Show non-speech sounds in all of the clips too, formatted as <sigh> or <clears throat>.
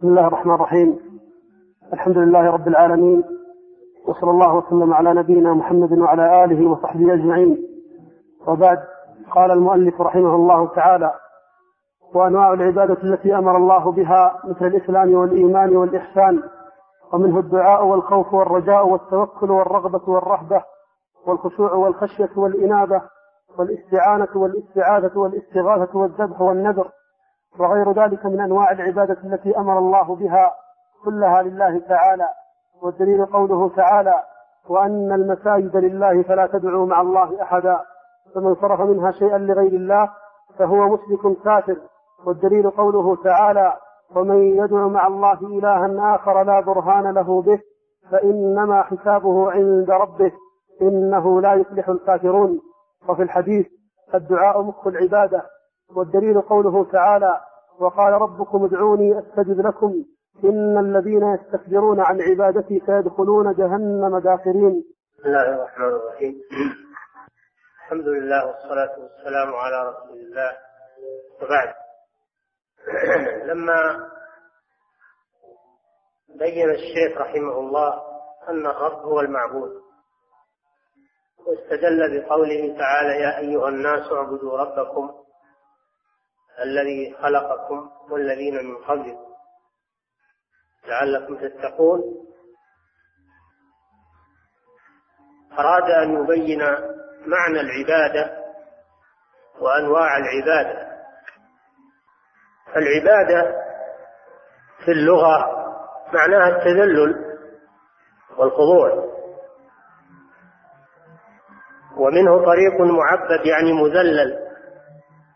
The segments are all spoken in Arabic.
بسم الله الرحمن الرحيم. الحمد لله رب العالمين. وصلى الله وسلم على نبينا محمد وعلى آله وصحبه أجمعين. وبعد قال المؤلف رحمه الله تعالى وأنواع العبادة التي أمر الله بها مثل الإسلام والإيمان والإحسان ومنه الدعاء والخوف والرجاء والتوكل والرغبة والرهبة والخشوع والخشية والإنابة والاستعانة والاستعاذة والاستغاثة والذبح والنذر وغير ذلك من أنواع العبادة التي أمر الله بها كلها لله تعالى. والدليل قوله تعالى وأن المساجد لله فلا تدعوا مع الله أحدا. فمن صرف منها شيئا لغير الله فهو مشرك كافر. والدليل قوله تعالى ومن يدع مع الله إلها آخر لا برهان له به فإنما حسابه عند ربه إنه لا يفلح الكافرون. وفي الحديث الدعاء مخ العبادة. والدليل قوله تعالى وقال ربكم ادعوني أستجب لكم. إن الذين يستكبرون عن عبادتي سيدخلون جهنم داخرين. بسم الله الرحمن الرحيم. الحمد لله والصلاة والسلام على رسول الله. وبعد. لما بين الشيخ رحمه الله أن الرب هو المعبود واستدل بقوله تعالى يا أيها الناس اعبدوا ربكم الذي خلقكم والذين من قبلكم. لعلكم تتقون. أراد أن يبين معنى العبادة وأنواع العبادة. العبادة في اللغة معناها التذلل والخضوع. ومنه طريق معبد يعني مذلل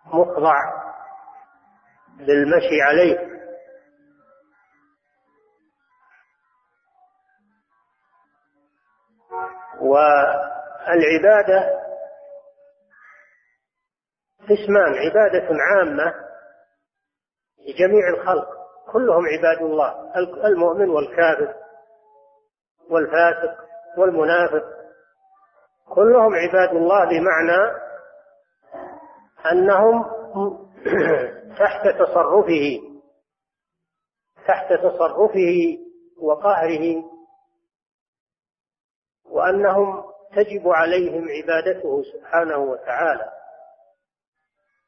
مخضع. للمشي عليه. والعبادة قسمان عبادة عامة لجميع الخلق. كلهم عباد الله المؤمن والكافر والفاسق والمنافق. كلهم عباد الله بمعنى أنهم <clears throat> <coughs> تحت تصرفه تحت تصرفه وقهره. وأنهم تجب عليهم عبادته سبحانه وتعالى.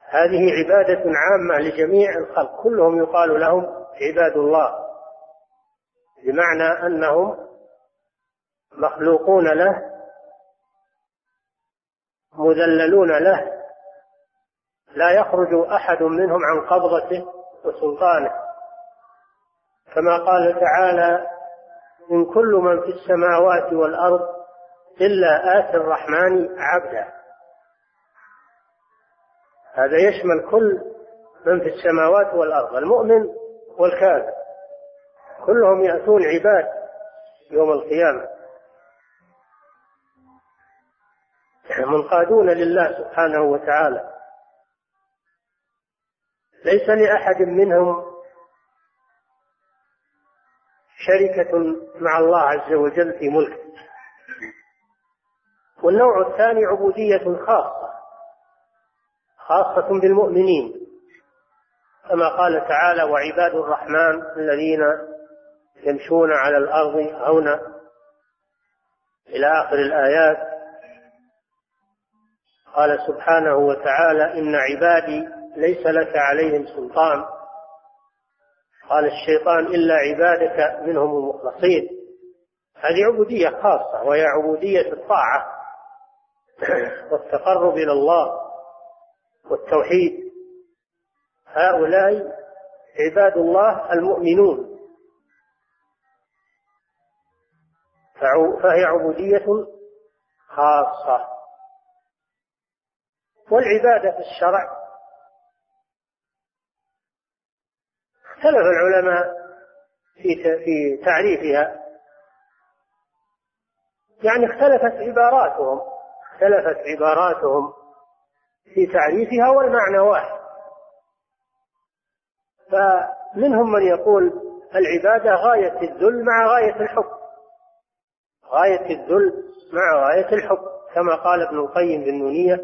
هذه عبادة عامة لجميع الخلق. كلهم يقال لهم عباد الله بمعنى أنهم مخلوقون له مذللون له لا يخرج أحد منهم عن قبضته وسلطانه. كما قال تعالى إن كل من في السماوات والأرض إلا آتي الرحمن عبدا. هذا يشمل كل من في السماوات والأرض المؤمن والكافر. كلهم يأتون عباد يوم القيامة. منقادون لله سبحانه وتعالى. ليس لأحد منهم شركة مع الله عز وجل في ملكه. والنوع الثاني عبودية خاصة خاصة بالمؤمنين. كما قال تعالى وعباد الرحمن الذين يمشون على الأرض هونا إلى آخر الآيات قال سبحانه وتعالى إن عبادي ليس لك عليهم سلطان. قال الشيطان إلا عبادك منهم المخلصين. هذه عبودية خاصة وهي عبودية الطاعة <clears throat> والتقرب إلى الله والتوحيد. هؤلاء عباد الله المؤمنون. فهي عبودية خاصة. والعبادة في الشرع اختلف العلماء في في تعريفها. يعني اختلفت عباراتهم اختلفت عباراتهم في تعريفها والمعنى واحد. فمنهم من يقول العبادة غاية الذل مع غاية الحب. غاية الذل مع غاية الحب كما قال ابن القيم بالنونية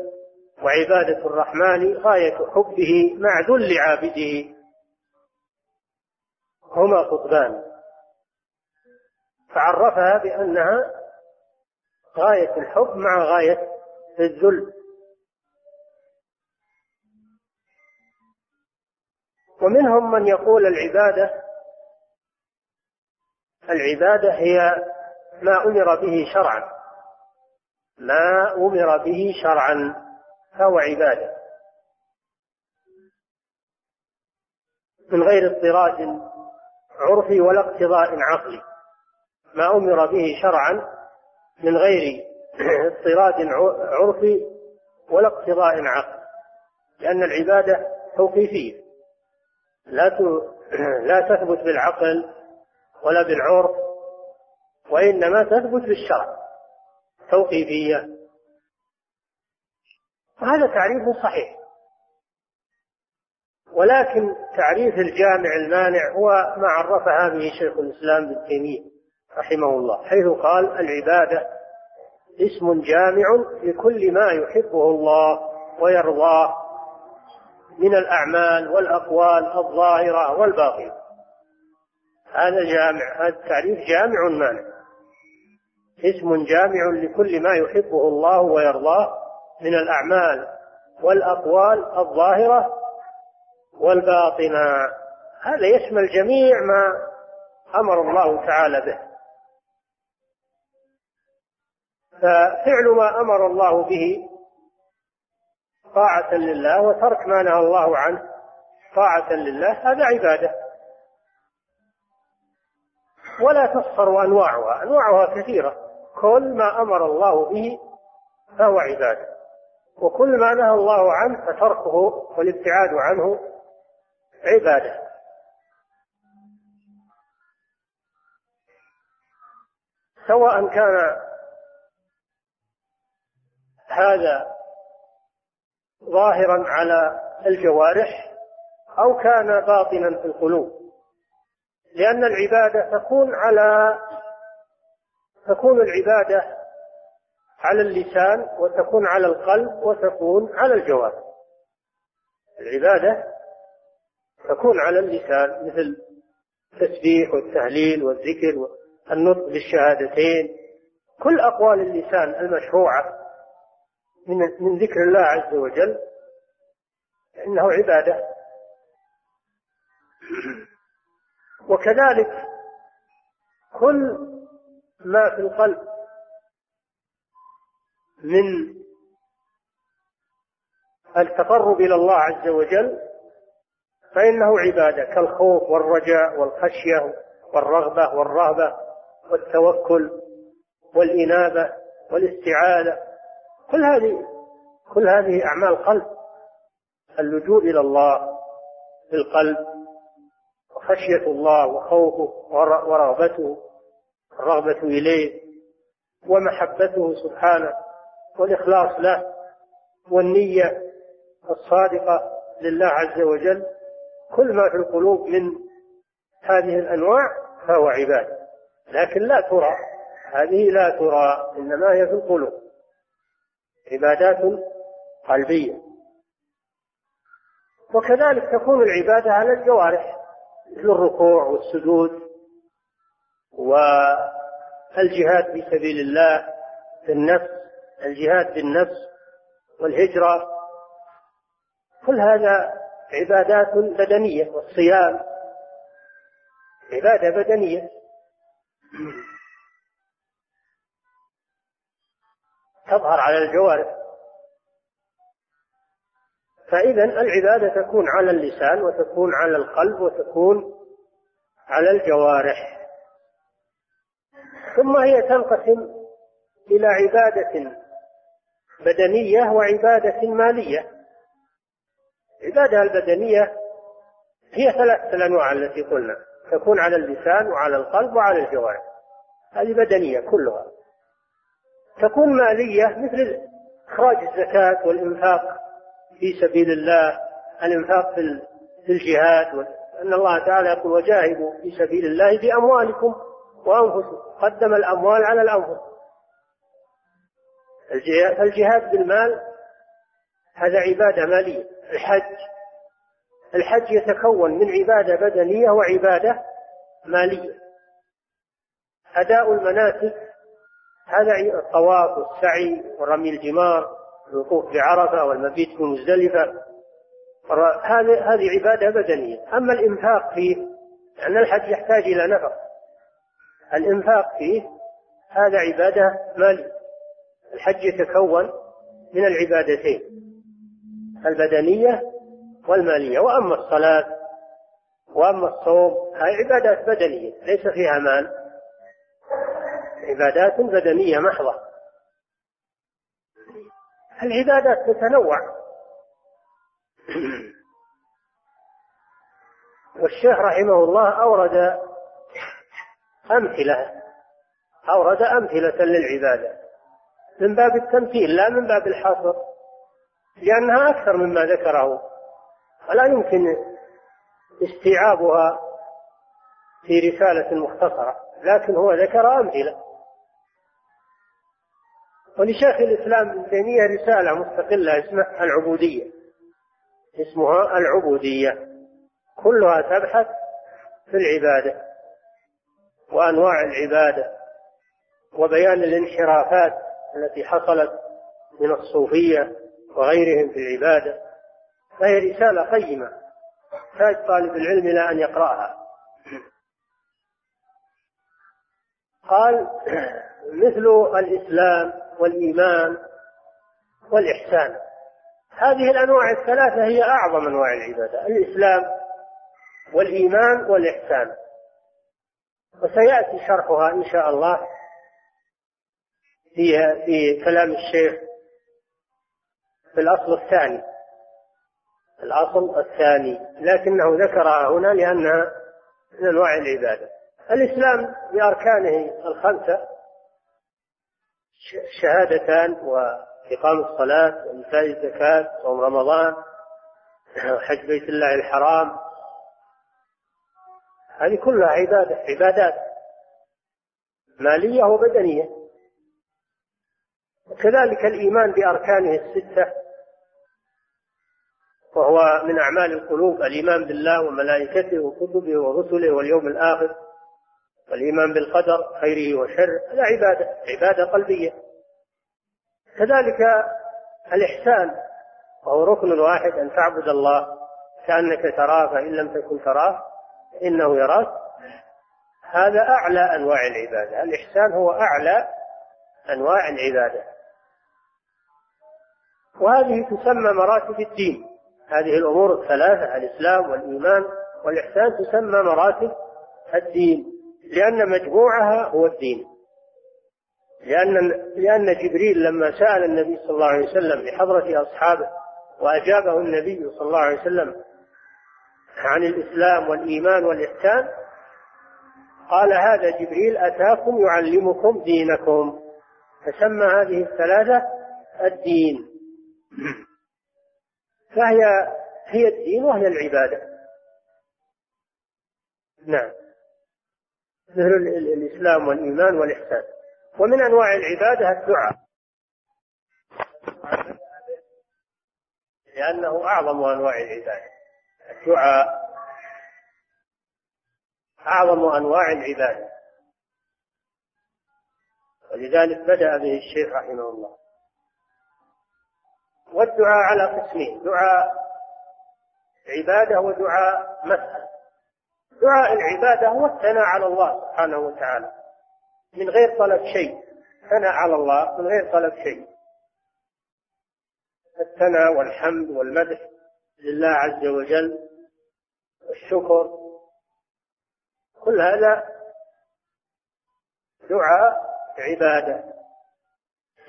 وعبادة الرحمن غاية حبه مع ذل عابده. هما قطبان. فعرفها بأنها غاية الحب مع غاية الذل. ومنهم من يقول العبادة العبادة هي ما أمر به شرعا. ما أمر به شرعا فهو عبادة. من غير اضطراد عرفي ولا اقتضاء عقلي. ما أمر به شرعا من غير <clears throat> اضطراد عرفي ولا اقتضاء عقلي. لأن العبادة توقيفية. لا <clears throat> لا تثبت بالعقل ولا بالعرف وإنما تثبت بالشرع. توقيفية. وهذا تعريف صحيح. ولكن تعريف الجامع المانع هو ما عرفها به شيخ الإسلام ابن تيمية رحمه الله حيث قال العبادة اسم جامع لكل ما يحبه الله ويرضاه من الأعمال والأقوال الظاهرة والباطنة. هذا جامع هذا التعريف جامع مانع. اسم جامع لكل ما يحبه الله ويرضاه من الأعمال والأقوال الظاهرة والباطنة هذا يشمل جميع ما أمر الله تعالى به. ففعل ما أمر الله به طاعة لله وترك ما نهى الله عنه طاعة لله هذا عبادة. ولا تحصر أنواعها أنواعها كثيرة. كل ما أمر الله به فهو عبادة. وكل ما نهى الله عنه فتركه والابتعاد عنه عبادة. سواء كان هذا ظاهرا على الجوارح أو كان باطنا في القلوب. لأن العبادة تكون على تكون العبادة على اللسان وتكون على القلب وتكون على الجوارح. العبادة تكون على اللسان مثل التسبيح والتهليل والذكر والنطق بالشهادتين. كل أقوال اللسان المشروعة من من ذكر الله عز وجل إنه عبادة. وكذلك كل ما في القلب من التقرب إلى الله عز وجل فإنه عبادة كالخوف والرجاء والخشية والرغبة والرهبة والتوكل والإنابة والاستعاذة كل هذه كل هذه أعمال قلب. اللجوء إلى الله في القلب وخشية الله وخوفه ورغبته الرغبة إليه ومحبته سبحانه والإخلاص له والنية الصادقة لله عز وجل. كل ما في القلوب من هذه الأنواع فهو عبادة لكن لا ترى هذه لا ترى إنما هي في القلوب. عبادات قلبية. وكذلك تكون العبادة على الجوارح مثل الركوع والسجود والجهاد في سبيل الله في النفس الجهاد بالنفس والهجرة. كل هذا عبادات بدنية والصيام. عبادة بدنية. تظهر على الجوارح. فإذا العبادة تكون على اللسان وتكون على القلب وتكون على الجوارح. ثم هي تنقسم إلى عبادة بدنية وعبادة مالية. العبادة البدنية هي ثلاثة الأنواع التي قلنا تكون على اللسان وعلى القلب وعلى الجوارح. هذه بدنية كلها. تكون مالية مثل إخراج الزكاة والإنفاق في سبيل الله الإنفاق في الجهاد أن الله تعالى يقول وجاهدوا في سبيل الله بأموالكم وأنفسكم. قدم الأموال على الأنفس. الجهاد بالمال هذا عبادة مالية. الحج. الحج يتكون من عبادة بدنية وعبادة مالية. أداء المناسك هذا الطواف والسعي ورمي الجمار الوقوف بعرفة والمبيت في مزدلفة. هذه هذه عبادة بدنية. أما الإنفاق فيه لأن الحج يحتاج إلى نفق. الإنفاق فيه هذا عبادة مالية. الحج يتكون من العبادتين. البدنية والمالية. وأما الصلاة وأما الصوم هذه عبادات بدنية ليس فيها مال. عبادات بدنية محضة. العبادات تتنوع. <clears throat> والشيخ رحمه الله أورد أمثلة أورد أمثلة للعبادة. من باب التمثيل لا من باب الحصر. لأنها أكثر مما ذكره. ولا يمكن استيعابها في رسالة مختصرة لكن هو ذكر أمثلة. ولشيخ الإسلام ابن تيمية رسالة مستقلة اسمها العبودية. اسمها العبودية. كلها تبحث في العبادة وأنواع العبادة وبيان الانحرافات التي حصلت من الصوفية وغيرهم في العبادة فهي رسالة قيمة تحتاج طالب العلم إلى أن يقرأها. قال مثل الإسلام والإيمان والإحسان. هذه الأنواع الثلاثة هي أعظم أنواع العبادة الإسلام والإيمان والإحسان. وسيأتي شرحها إن شاء الله في في كلام الشيخ في الأصل الثاني. الأصل الثاني. لكنه ذكرها هنا لأنها من أنواع العبادة. الإسلام بأركانه الخمسة شهادتان وإقام الصلاة وإيتاء الزكاة وصوم رمضان <coughs> وحج بيت الله الحرام. هذه كلها عبادة عبادات مالية وبدنية. وكذلك الإيمان بأركانه الستة وهو من أعمال القلوب الإيمان بالله وملائكته وكتبه ورسله واليوم الآخر والإيمان بالقدر خيره وشره هذا عبادة عبادة قلبية. كذلك الإحسان وهو ركن واحد أن تعبد الله كأنك تراه فإن لم تكن تراه إنه يراك. هذا أعلى أنواع العبادة. الإحسان هو أعلى أنواع العبادة. وهذه تسمى مراتب الدين. هذه الأمور الثلاثة الإسلام والإيمان والإحسان تسمى مراتب الدين لأن مجموعها هو الدين. لأن لأن جبريل لما سأل النبي صلى الله عليه وسلم بحضرة أصحابه وأجابه النبي صلى الله عليه وسلم عن الإسلام والإيمان والإحسان قال هذا جبريل أتاكم يعلمكم دينكم. فسمى هذه الثلاثة الدين. فهي هي الدين وهي العبادة. نعم. مثل الإسلام والإيمان والإحسان. ومن أنواع العبادة الدعاء. لأنه أعظم أنواع العبادة. الدعاء أعظم أنواع العبادة. ولذلك بدأ به الشيخ رحمه الله. والدعاء على قسمين. دعاء عبادة ودعاء مسألة. دعاء العبادة هو الثناء على الله سبحانه وتعالى. من غير طلب شيء. ثناء على الله من غير طلب شيء. الثناء والحمد والمدح لله عز وجل والشكر. كل هذا دعاء عبادة.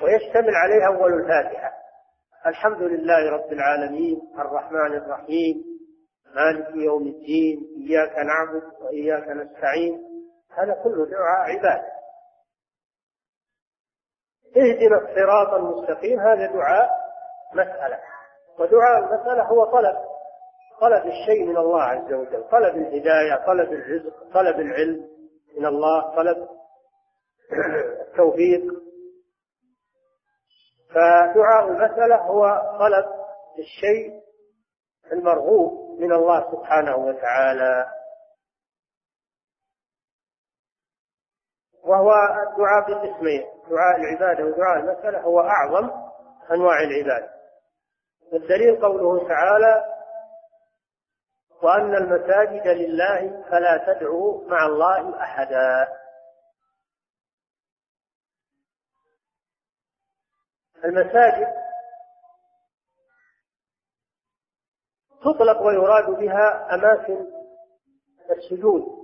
ويشتمل عليه أول الفاتحة. الحمد لله رب العالمين الرحمن الرحيم مالك يوم الدين إياك نعبد وإياك نستعين هذا كله دعاء عبادة. اهدنا الصراط المستقيم هذا دعاء مسألة. ودعاء المسألة هو طلب طلب الشيء من الله عز وجل طلب الهداية طلب الرزق طلب العلم من الله طلب <clears throat> التوفيق. فدعاء المسألة هو طلب الشيء المرغوب من الله سبحانه وتعالى. وهو الدعاء بقسمين دعاء العبادة ودعاء المسألة هو أعظم أنواع العبادة. والدليل قوله تعالى وأن المساجد لله فلا تدعوا مع الله أحدا المساجد تطلق ويراد بها أماكن السجود.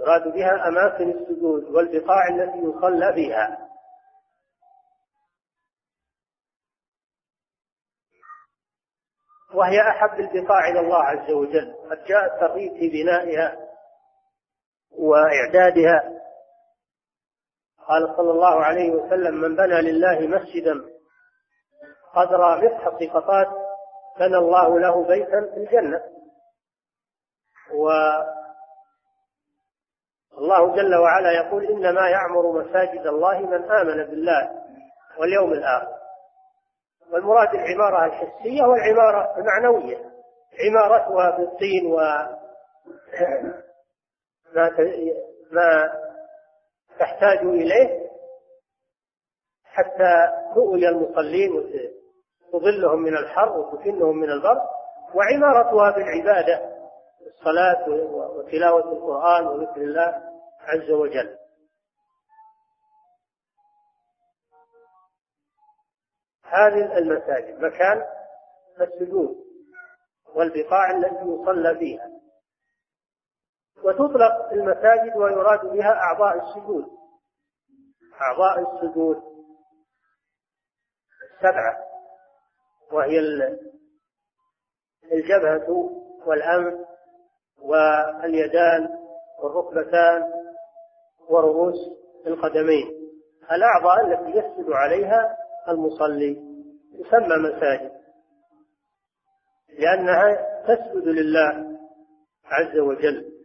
يراد بها أماكن السجود والبقاع التي يصلى بها. وهي أحب البقاع إلى الله عز وجل. قد جاء الترغيب في بنائها وإعدادها. قال صلى الله عليه وسلم من بنى لله مسجدا قدر مفحص قطات بنى الله له بيتا في الجنة. و الله جل وعلا يقول إنما يعمر مساجد الله من آمن بالله واليوم الآخر. والمراد العمارة الحسية والعمارة المعنوية. عمارتها بالطين و <clears throat> ما ما تحتاج إليه حتى تؤوي المصلين وتظلهم من الحر وتكنهم من البرد وعمارتها بالعبادة الصلاة وتلاوة القرآن وذكر الله عز وجل. هذه المساجد مكان السجود والبقاع التي يصلى فيها. وتطلق المساجد ويراد بها أعضاء السجود. أعضاء السجود السبعة وهي الجبهة والأنف واليدان والركبتان ورؤوس القدمين. الأعضاء التي يسجد عليها المصلي تسمى مساجد لأنها تسجد لله عز وجل.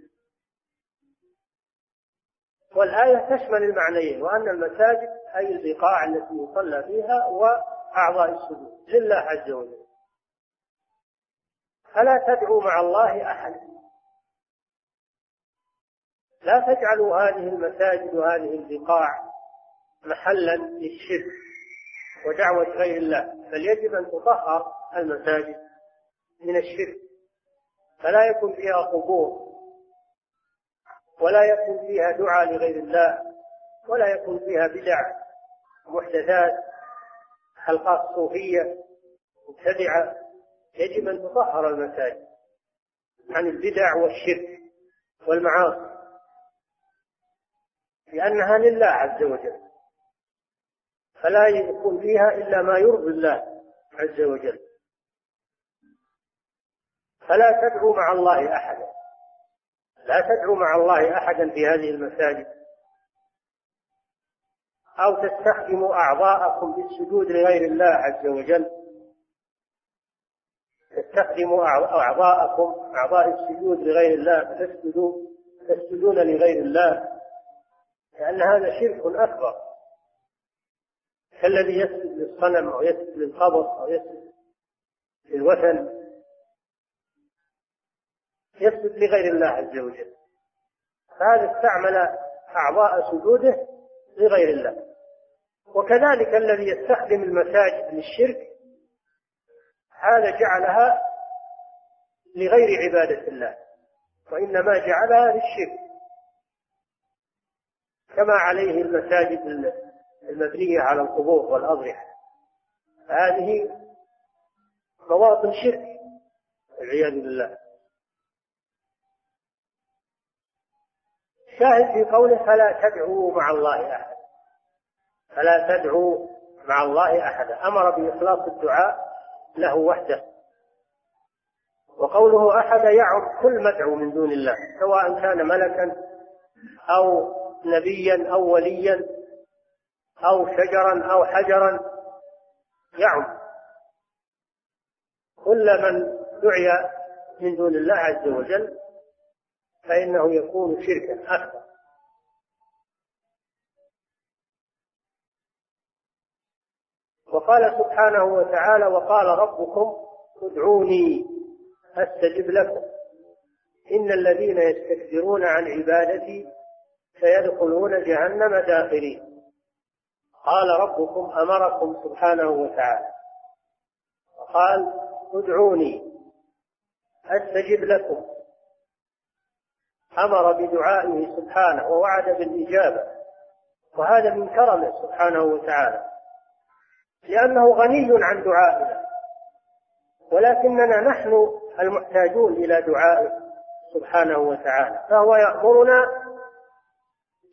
والآية تشمل المعنيين وأن المساجد أي البقاع التي يصلى فيها وأعضاء السجود لله عز وجل. فلا تدعوا مع الله أحد. لا تجعلوا هذه المساجد وهذه البقاع محلا للشرك ودعوة غير الله بل يجب أن تطهر المساجد من الشرك. فلا يكون فيها قبور. ولا يكون فيها دعاء لغير الله ولا يكون فيها بدع محدثات حلقات صوفية مبتدعة يجب أن تطهر المساجد عن البدع والشرك والمعاصي لأنها لله عز وجل. فلا يكون فيها إلا ما يرضي الله عز وجل. فلا تدعوا مع الله أحدا. لا تدعوا مع الله أحدا في هذه المساجد. أو تستخدموا أعضاءكم بالسجود لغير الله عز وجل. تستخدموا أعضاءكم أعضاء السجود لغير الله فتسجدوا تسجدون لغير الله. لأن هذا شرك أكبر. كالذي يسجد للصنم أو يسجد للقبر أو يسجد للوثن. يسجد لغير الله عز وجل. هذا استعمل أعضاء سجوده لغير الله. وكذلك الذي يستخدم المساجد للشرك هذا جعلها لغير عبادة الله وإنما جعلها للشرك. كما عليه المساجد المبنية على القبور والأضرحة. هذه مواطن شرك والعياذ بالله. شاهد في قوله فلا تدعوا مع الله أحد. فلا تدعوا مع الله أحدا أمر بإخلاص الدعاء له وحده. وقوله أحد يعم كل مدعو من دون الله سواء كان ملكا أو نبيا أو وليا أو شجرا أو حجرا يعم كل من دعي من دون الله عز وجل. فإنه يكون شركا أكبر. وقال سبحانه وتعالى وقال ربكم ادعوني أستجب لكم. إن الذين يستكبرون عن عبادتي سيدخلون جهنم داخلين. قال ربكم أمركم سبحانه وتعالى. قال ادعوني أستجب لكم. أمر بدعائه سبحانه ووعد بالإجابة وهذا من كرمه سبحانه وتعالى لأنه غني عن دعائنا ولكننا نحن المحتاجون إلى دعائه سبحانه وتعالى فهو يأمرنا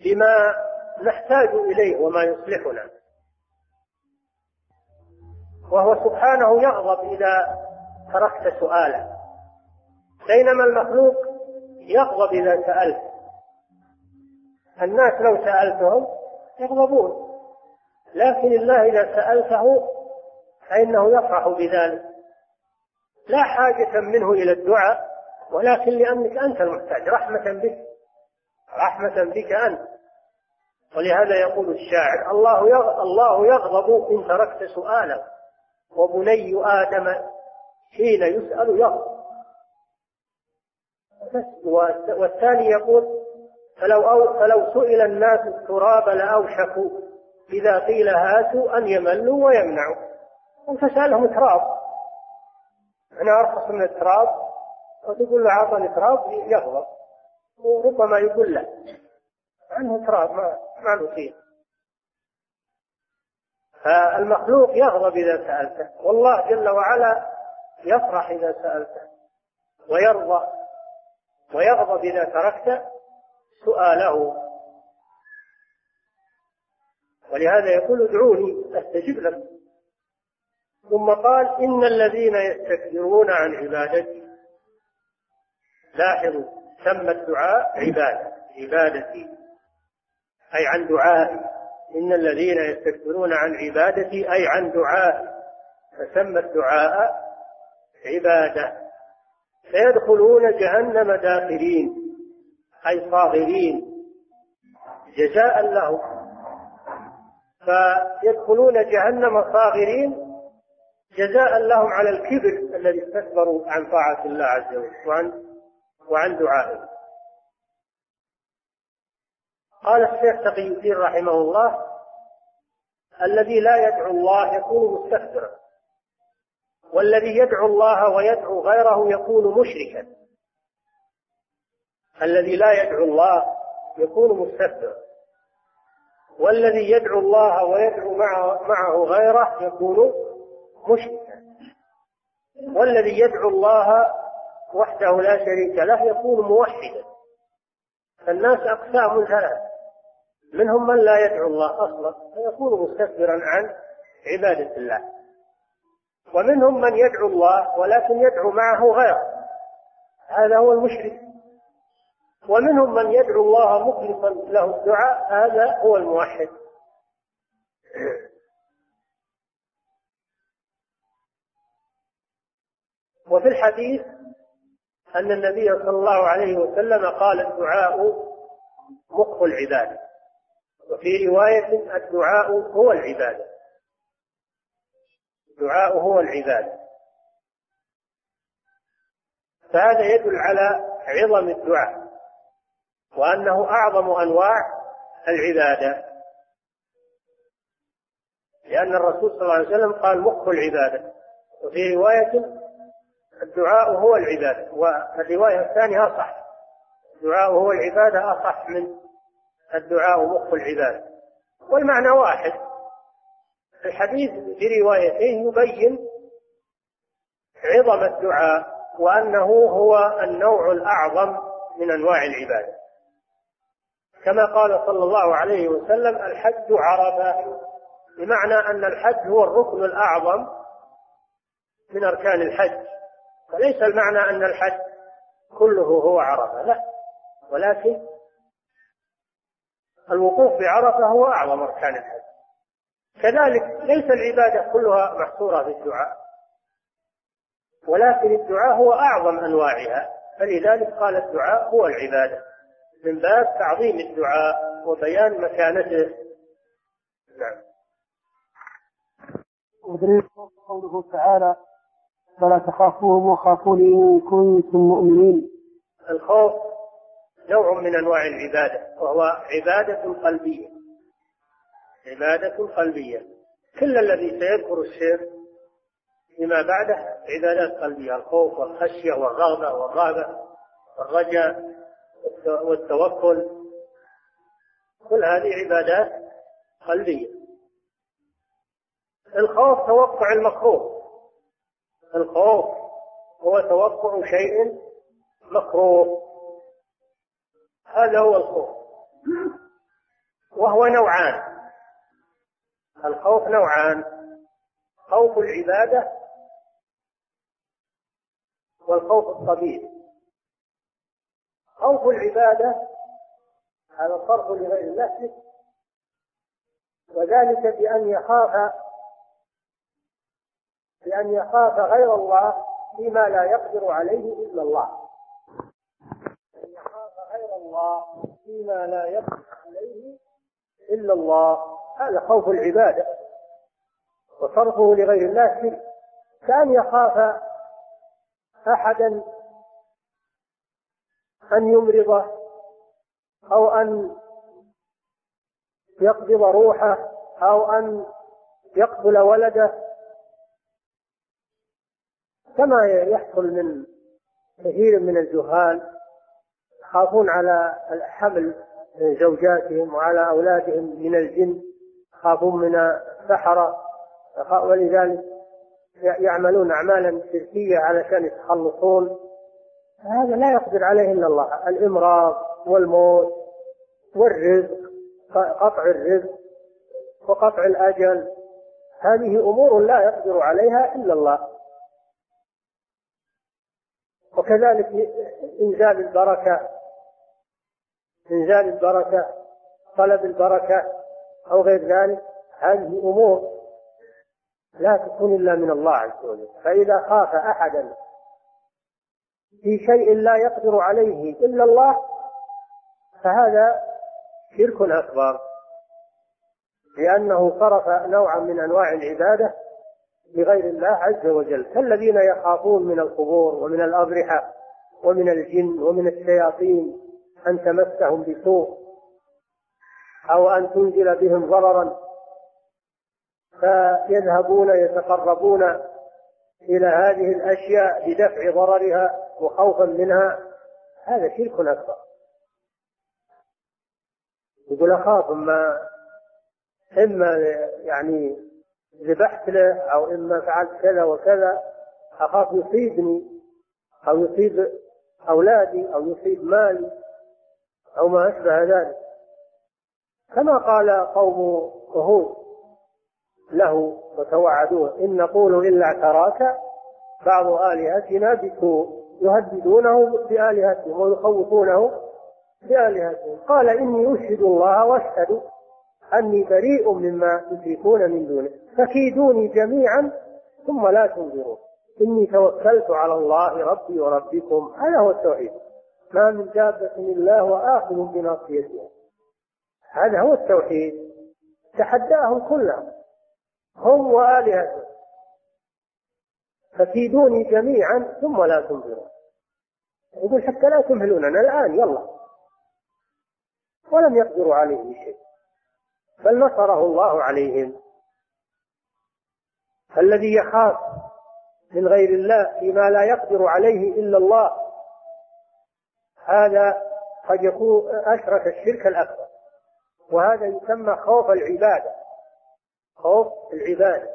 بما نحتاج إليه وما يصلحنا. وهو سبحانه يغضب إذا تركت سؤاله بينما المخلوق يغضب إذا سألت. الناس لو سألتهم يغضبون. لكن الله إذا سألته فإنه يفرح بذلك. لا حاجة منه إلى الدعاء ولكن لأنك أنت المحتاج. رحمة بك. رحمة بك أنت. ولهذا يقول الشاعر الله الله يغضب إن تركت سؤاله وبني آدم حين يسأل يغضب. والثاني يقول فلو أو فلو سئل الناس التراب لأوشكوا إذا قيل هاتوا أن يملوا ويمنعوا. فسألهم تراب. أنا أرخص من التراب وتقول له أعطني تراب يغضب وربما يقول له عنه تراب ما ما نصيب فالمخلوق يغضب إذا سألته. والله جل وعلا يفرح إذا سألته ويرضى. ويغضب إذا تركت سؤاله. ولهذا يقول ادعوني أستجب لكم. ثم قال إن الذين يستكبرون عن عبادتي لاحظوا سمى الدعاء عبادة عبادتي أي عن دعائي. إن الذين يستكبرون عن عبادتي أي عن دعائي. فسمى الدعاء عبادة. فيدخلون جهنم داخلين أي صاغرين. جزاء لهم. فيدخلون جهنم صاغرين جزاء لهم على الكبر الذي استكبروا عن طاعة الله عز وجل وعن وعن دعائه. قال الشيخ تقي الدين رحمه الله الذي لا يدعو الله يكون مستكبرا. والذي يدعو الله ويدعو غيره يكون مشركا. الذي لا يدعو الله يكون مستكبرا. والذي يدعو الله ويدعو معه, غيره يكون مشركا. والذي يدعو الله وحده لا شريك له يكون موحدا. الناس أقسام ثلاث منهم من لا يدعو الله أصلا فيكون مستكبرا عن عبادة الله. ومنهم من يدعو الله ولكن يدعو معه غيره. هذا هو المشرك. ومنهم من يدعو الله مخلصا له الدعاء هذا هو الموحد. وفي الحديث أن النبي صلى الله عليه وسلم قال الدعاء مخ العبادة. وفي رواية الدعاء هو العبادة. الدعاء هو العبادة فهذا يدل على عظم الدعاء وأنه أعظم أنواع العبادة. لأن الرسول صلى الله عليه وسلم قال مخ العبادة. وفي رواية الدعاء هو العبادة والرواية الثانية أصح. الدعاء هو العبادة أصح من الدعاء مخ العبادة. والمعنى واحد. الحديث في روايتين يبين عظم الدعاء وأنه هو النوع الأعظم من أنواع العبادة. كما قال صلى الله عليه وسلم الحج عرفة بمعنى أن الحج هو الركن الأعظم من أركان الحج. فليس المعنى أن الحج كله هو عرفة لا. ولكن الوقوف بعرفة هو أعظم أركان الحج. كذلك ليس العبادة كلها محصورة في الدعاء ولكن الدعاء هو أعظم أنواعها. فلذلك قال الدعاء هو العبادة. من باب تعظيم الدعاء وبيان مكانته. نعم. ودليل قوله تعالى فلا تخافوهم وخافوني إن كنتم مؤمنين. الخوف نوع من أنواع العبادة وهو عبادة قلبية. عبادة قلبية. كل الذي سيذكر الشيخ فيما بعده عبادات قلبية الخوف والخشية والرغبة والرهبة والرجاء والتوكل. كل هذه عبادات قلبية. الخوف توقع المكروه. الخوف هو توقع شيء مكروه. هذا هو الخوف. وهو نوعان. الخوف نوعان. خوف العبادة والخوف الطبيعي. خوف العبادة هذا الصرف لغير الله وذلك بأن يخاف بأن يخاف غير الله فيما لا يقدر عليه إلا الله. أن يخاف غير الله فيما لا يقدر عليه إلا الله. هذا خوف العبادة وصرفه لغير الله شرك كأن يخاف أحدا أن يمرضه أو أن يقبض روحه أو أن يقتل ولده. كما يحصل من كثير من الجهال يخافون على الحمل زوجاتهم وعلى أولادهم من الجن. يخافون من السحرة ولذلك يعملون أعمالا شركية علشان يتخلصون. هذا لا يقدر عليه إلا الله. الإمراض والموت والرزق قطع الرزق وقطع الأجل. هذه أمور لا يقدر عليها إلا الله. وكذلك إنزال البركة إنزال البركة طلب البركة. أو غير ذلك هذه أمور لا تكون إلا من الله عز وجل. فإذا خاف أحدا في شيء لا يقدر عليه إلا الله فهذا شرك أكبر. لأنه صرف نوعا من أنواع العبادة لغير الله عز وجل. كالذين يخافون من القبور ومن الأضرحة ومن الجن ومن الشياطين أن تمسهم بسوء أو أن تنزل بهم ضررا فيذهبون يتقربون إلى هذه الأشياء بدفع ضررها وخوفا منها. هذا شرك أكبر. يقول أخاف ما إما يعني ذبحت له أو إما فعلت كذا وكذا أخاف يصيبني أو يصيب أولادي أو يصيب مالي أو ما أشبه ذلك. كما قال قوم هود له وتوعدوه إن نقول إلا اعتراك بعض آلهتنا بسوء يهددونه بآلهتهم ويخوفونه بآلهتهم. قال إني أشهد الله وأشهد أني بريء مما تشركون من دونه. فكيدوني جميعا ثم لا تنظرون. إني توكلت على الله ربي وربكم هذا هو التوحيد. ما من دابة إلا هو آخذ بناصيتها هذا هو التوحيد. تحداهم كلهم هم وآلهتهم. فكيدوني جميعا ثم لا تنظرون. يقول حتى لا تمهلوننا الآن يلا. ولم يقدروا عليه شيء. بل نصره الله عليهم. الذي يخاف من غير الله فيما لا يقدر عليه إلا الله. هذا قد يكون أشرك الشرك الأكبر. وهذا يسمى خوف العبادة. خوف العبادة.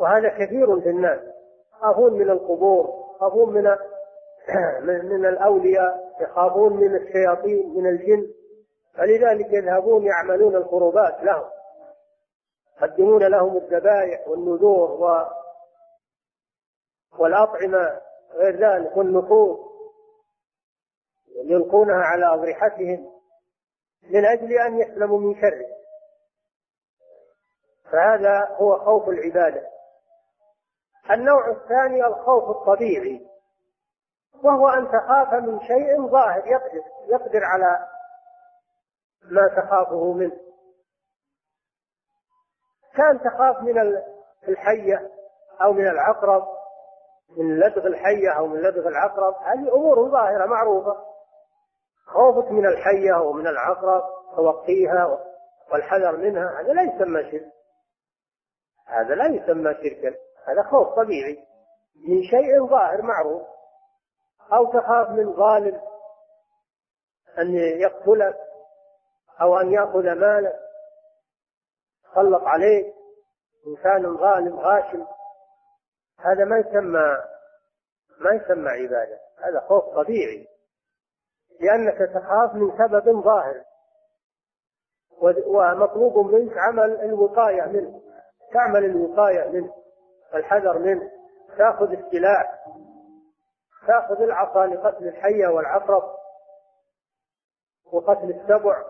وهذا كثير في الناس. يخافون من القبور يخافون من من الأولياء يخافون من الشياطين من الجن. فلذلك يذهبون يعملون القربات لهم. يقدمون لهم الذبائح والنذور و والأطعمة غير ذلك والنفوس. يلقونها على أضرحتهم. من أجل أن يسلموا من شره. فهذا هو خوف العبادة. النوع الثاني الخوف الطبيعي وهو أن تخاف من شيء ظاهر يقدر يقدر على ما تخافه منه. كان تخاف من الحية أو من العقرب من لدغ الحية أو من لدغ العقرب هذه أمور ظاهرة معروفة. خوفك من الحية ومن العقرب توقيها والحذر منها هذا لا يسمى شرك. هذا لا يسمى شركا هذا خوف طبيعي. من شيء ظاهر معروف. أو تخاف من ظالم أن يقتلك أو أن يأخذ مالك. سلط عليك. إنسان ظالم غاشم. هذا ما يسمى ما يسمى عبادة. هذا خوف طبيعي. لأنك تخاف من سبب ظاهر. ومطلوب منك عمل الوقاية منه. تعمل الوقاية منه. الحذر منه. تأخذ السلاح. تأخذ العصا لقتل الحية والعقرب. وقتل السبع.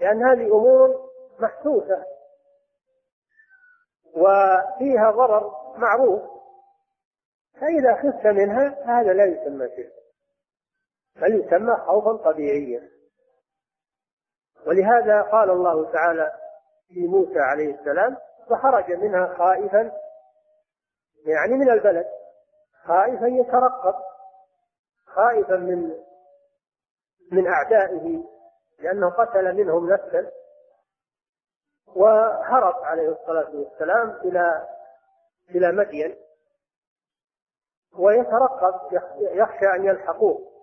لأن هذه أمور محسوسة. وفيها ضرر معروف. فإذا خفت منها هذا لا يسمى شرك. بل يسمى خوفا طبيعيا. ولهذا قال الله تعالى في موسى عليه السلام فخرج منها خائفا يعني من البلد خائفا يترقب خائفا من من أعدائه لأنه قتل منهم نفسا وهرب عليه الصلاة والسلام إلى إلى مدين ويترقب يخشى أن يلحقوه.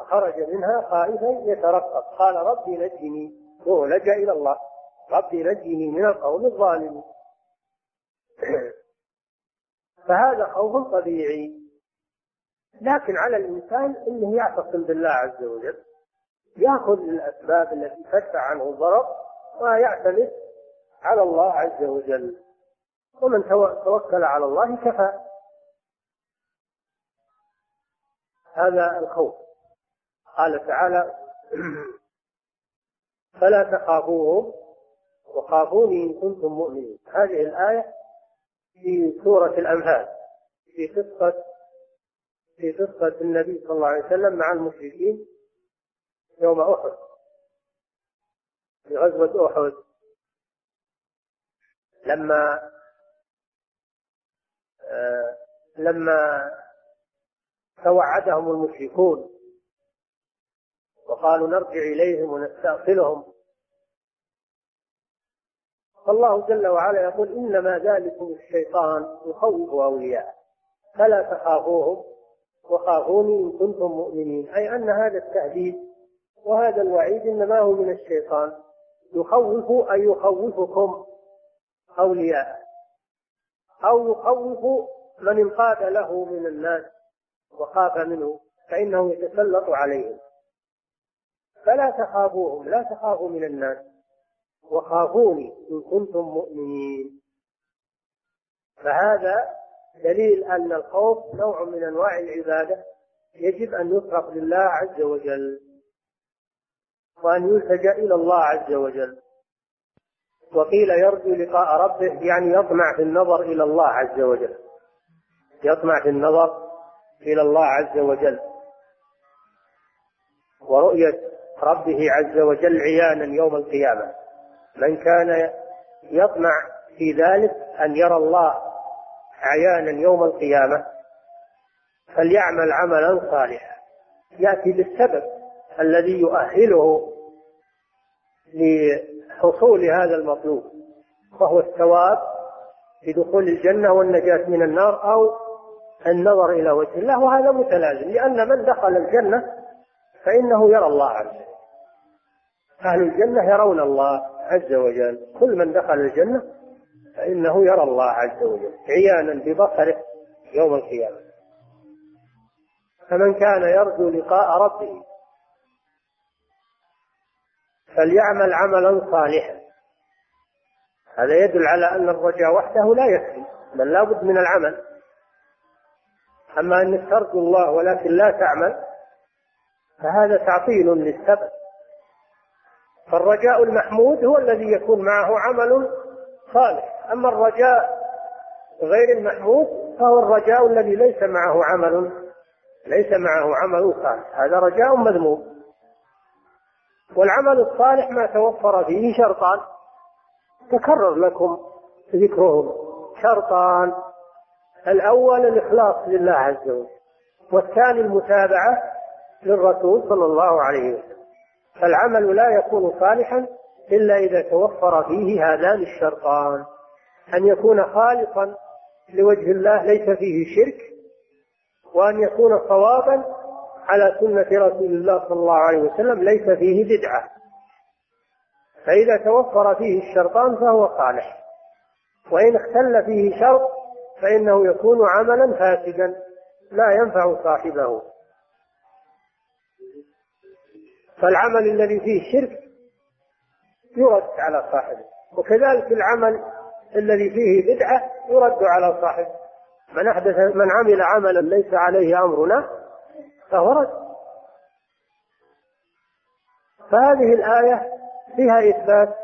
فخرج منها خائفا يترقب. قال ربي نجني. وهو لجأ إلى الله. ربي نجني من القوم الظالمين. <clears throat> فهذا خوف طبيعي. لكن على الإنسان أنه يعتصم بالله عز وجل. يأخذ الأسباب التي تدفع عنه الضرر ويعتمد على الله عز وجل. ومن توكل على الله كفى. هذا الخوف. قال تعالى <clears throat> فلا تخافوهم وخافوني إن كنتم مؤمنين. هذه الآية في سورة الأنفال في قصة في قصة النبي صلى الله عليه وسلم مع المشركين يوم أحد في غزوة أحد. لما آه لما توعدهم المشركون وقالوا نرجع إليهم ونستأصلهم. فالله جل وعلا يقول إنما ذلكم الشيطان يخوف أولياءه. فلا تخافوهم وخافوني إن كنتم مؤمنين. أي أن هذا التهديد وهذا الوعيد إنما هو من الشيطان. يخوف أي يخوفكم أولياء أو يخوف من انقاد له من الناس وخاف منه فإنه يتسلط عليهم. فلا تخافوهم لا تخافوا من الناس. وخافوني إن كنتم مؤمنين. فهذا دليل أن الخوف نوع من أنواع العبادة يجب أن يصرف لله عز وجل. وأن يلتجأ إلى الله عز وجل. وقيل يرجو لقاء ربه يعني يطمع في النظر إلى الله عز وجل. يطمع في النظر إلى الله عز وجل. ورؤية ربه عز وجل عيانا يوم القيامة. من كان يطمع في ذلك أن يرى الله عيانا يوم القيامة فليعمل عملا صالحا. يأتي بالسبب الذي يؤهله لحصول هذا المطلوب وهو الثواب بدخول الجنة والنجاة من النار أو النظر إلى وجه الله. وهذا متلازم لأن من دخل الجنة فإنه يرى الله عز وجل. أهل الجنة يرون الله عز وجل. كل من دخل الجنة فإنه يرى الله عز وجل عيانا ببصره يوم القيامة. فمن كان يرجو لقاء ربه فليعمل عملا صالحا. هذا يدل على أن الرجاء وحده لا يكفي بل لا بد من العمل. أما أنك ترجو الله ولكن لا تعمل فهذا تعطيل للسبب. فالرجاء المحمود هو الذي يكون معه عمل صالح. أما الرجاء غير المحمود فهو الرجاء الذي ليس معه عمل ليس معه عمل صالح. هذا رجاء مذموم. والعمل الصالح ما توفر فيه شرطان. تكرر لكم ذكرهم. شرطان. الأول الإخلاص لله عز وجل والثاني المتابعة للرسول صلى الله عليه وسلم. فالعمل لا يكون صالحا إلا إذا توفر فيه هذان الشرطان. أن يكون خالصا لوجه الله ليس فيه شرك وأن يكون صوابا على سنة رسول الله صلى الله عليه وسلم ليس فيه بدعة. فإذا توفر فيه الشرطان فهو صالح. وإن اختل فيه شرط فإنه يكون عملا فاسدا لا ينفع صاحبه. فالعمل الذي فيه شرك يرد على صاحبه. وكذلك العمل الذي فيه بدعة يرد على صاحبه. من أحدث من عمل عملا ليس عليه أمرنا فهو رد. فهذه الآية فيها إثبات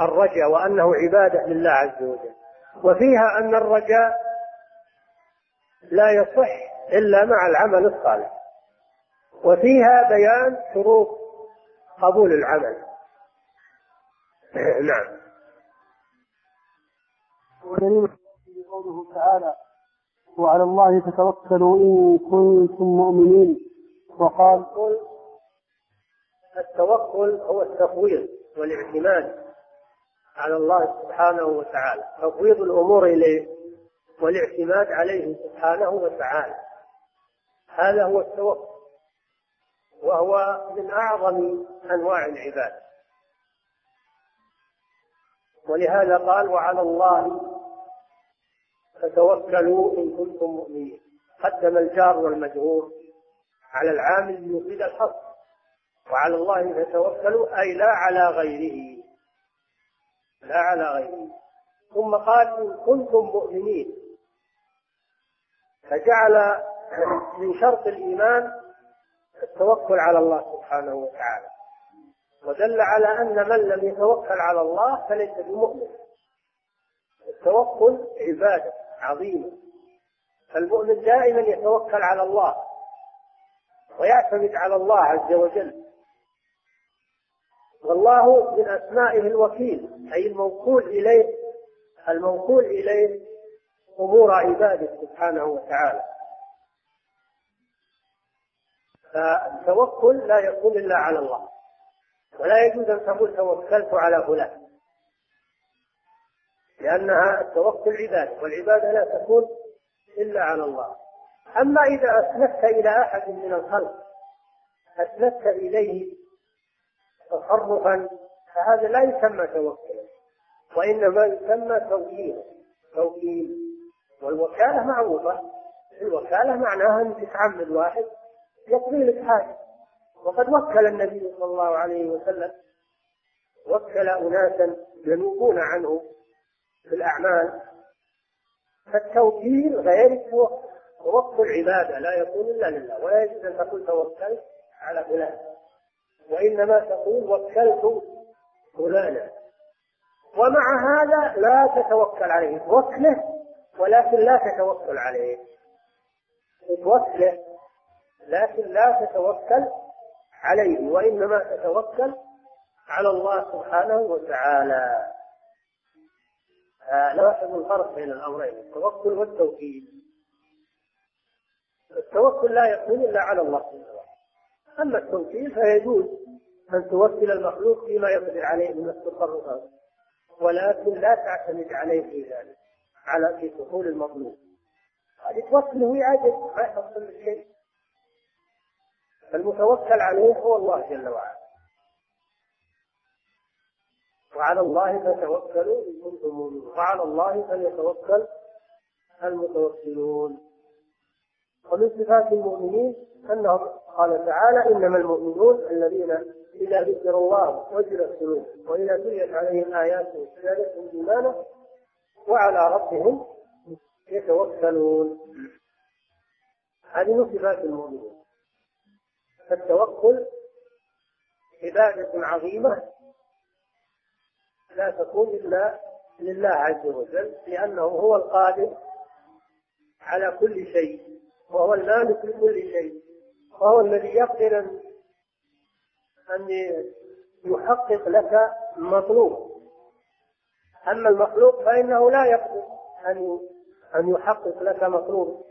الرجاء وأنه عبادة لله عز وجل. وفيها أن الرجاء لا يصح إلا مع العمل الصالح. وفيها بيان شروط قبول العمل. <clears throat> نعم. قوله تعالى وعلى الله تتوكلوا إن كنتم مؤمنين. وقال التوكل هو التفويض والاعتماد على الله سبحانه وتعالى. تفويض الأمور إليه والاعتماد عليه سبحانه وتعالى. هذا هو التوكل. وهو من أعظم أنواع العبادة ولهذا قال وعلى الله فتوكلوا إن كنتم مؤمنين. قدم الجار والمجرور على العامل ليفيد الحصر وعلى الله فتوكلوا أي لا على غيره. لا على غيره. ثم قال إن كنتم مؤمنين. فجعل من شرط الإيمان التوكل على الله سبحانه وتعالى. ودل على أن من لم يتوكل على الله فليس بمؤمن. التوكل عبادة عظيمة. فالمؤمن دائما يتوكل على الله ويعتمد على الله عز وجل. والله من أسمائه الوكيل أي الموكول إليه الموكول إليه أمور عباده سبحانه وتعالى. فالتوكل لا يكون إلا على الله ولا يجوز أن تقول توكلت على فلان لأنها التوكل عبادة والعبادة لا تكون إلا على الله. أما إذا أسندت إلى أحد من الخلق أسندت إليه تصرفا فهذا لا يسمى توكلا وإنما يسمى توكيل توكيل. والوكالة معروفة الوكالة معناها أن تتعمد واحد يقضي لك حاجة. وقد وكل النبي صلى الله عليه وسلم وكل أناسا ينوبون عنه في الأعمال. فالتوكيل غير التوكل توكل عبادة لا يكون إلا لله ولا يجوز أن تقول توكلت على فلان. وإنما تقول وكلت فلانا. ومع هذا لا تتوكل عليه. توكله ولكن لا تتوكل عليه. توكله لكن لا تتوكل عليه وإنما تتوكل على الله سبحانه وتعالى. لاحظوا الفرق بين الأمرين التوكل والتوكيل التوكل لا يكون إلا على الله سبحانه أما التوكيل فيجوز أن توكل المخلوق فيما يقدر عليه من التصرفات ولكن لا تعتمد عليه في ذلك على في حصول المطلوب هذه توكله يعجز ما يحصل شيء. المتوكل عليه هو الله جل وعلا. وعلى الله فتوكلوا إن كنتم مؤمنين وعلى الله فليتوكل المتوكلون. ومن صفات المؤمنين أنهم قال تعالى إنما المؤمنون الذين إذا ذكر الله وجلت قلوبهم وإذا تليت عليهم آياته زادتهم إيمانا وعلى ربهم يتوكلون. هذه من صفات المؤمنين. فالتوكل عبادة عظيمة لا تكون إلا لله عز وجل لأنه هو القادر على كل شيء وهو المالك لكل شيء وهو الذي يقدر أن يحقق لك مطلوب. أما المخلوق فإنه لا يقدر أن أن يحقق لك مطلوب.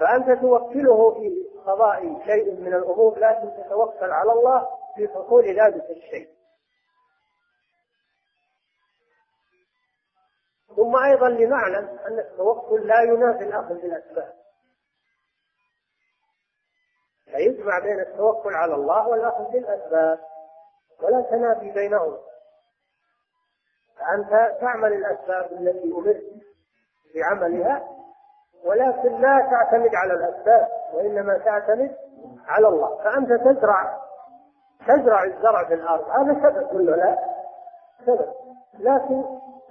فأنت توكله في قضاء شيء من الأمور لكن تتوكل على الله في حصول ذلك الشيء. ثم أيضا لنعلم أن التوكل لا ينافي الأخذ بالأسباب فيجمع بين التوكل على الله والأخذ بالأسباب ولا تنافي بينهما فأنت تعمل الأسباب التي أمرت بعملها ولكن لا تعتمد على الأسباب وإنما تعتمد على الله. فأنت تزرع تزرع الزرع في الأرض. هذا سبب كله لا؟ سبب. لكن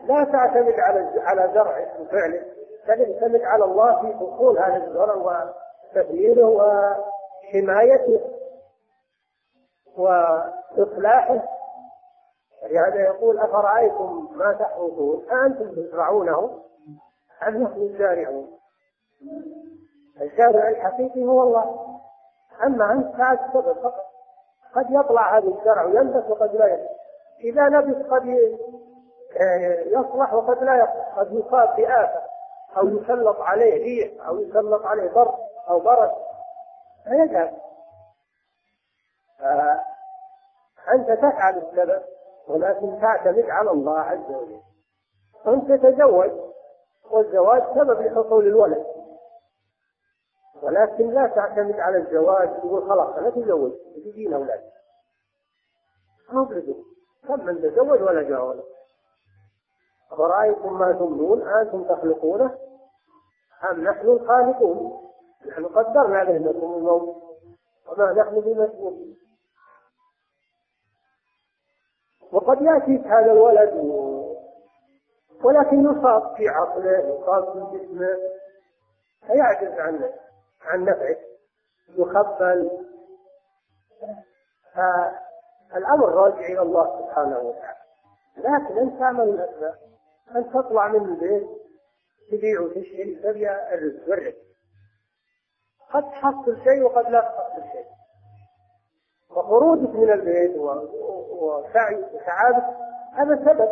لا تعتمد على على زرعه وفعله تعتمد على الله في حصول هذا الزرع وتبليله وحمايته وإصلاحه. لهذا يقول أفرأيتم ما تحرثون؟ أأنتم تزرعونه أم نحن الزارعون؟ الزارع الحقيقي هو الله. أما أنت سبب فقط قد يطلع هذا الزرع وينبت وقد لا ينبت إذا نبت قد يصلح وقد لا يصلح. قد يصاب بآفة أو يسلط عليه ريح أو يسلط عليه ضر أو برد. فيذهب أنت تفعل السبب ولكن تعتمد على الله عز وجل. أنت تتزوج والزواج سبب لحصول الولد. ولكن لا تعتمد على الزواج تقول خلاص أنا تزوج تجينا أولاد ما كم من تزوج ولا جاء أفرأيتم ما تمنون أنتم تخلقونه أم نحن الخالقون؟ نحن قدرنا بينكم الموت وما نحن بمسؤولين وقد يأتيك هذا الولد ولكن يصاب في عقله يصاب في جسمه فيعجز عن عن نفعه يخبل. فالأمر راجع إلى الله سبحانه وتعالى. لكن أنت تعمل الأسباب أن تطلع من البيت تبيع وتشتري تبيع الرزق والرزق قد تحصل شيء وقد لا تحصل شيء. وخروجك من البيت وسعي وسعادتك هذا سبب.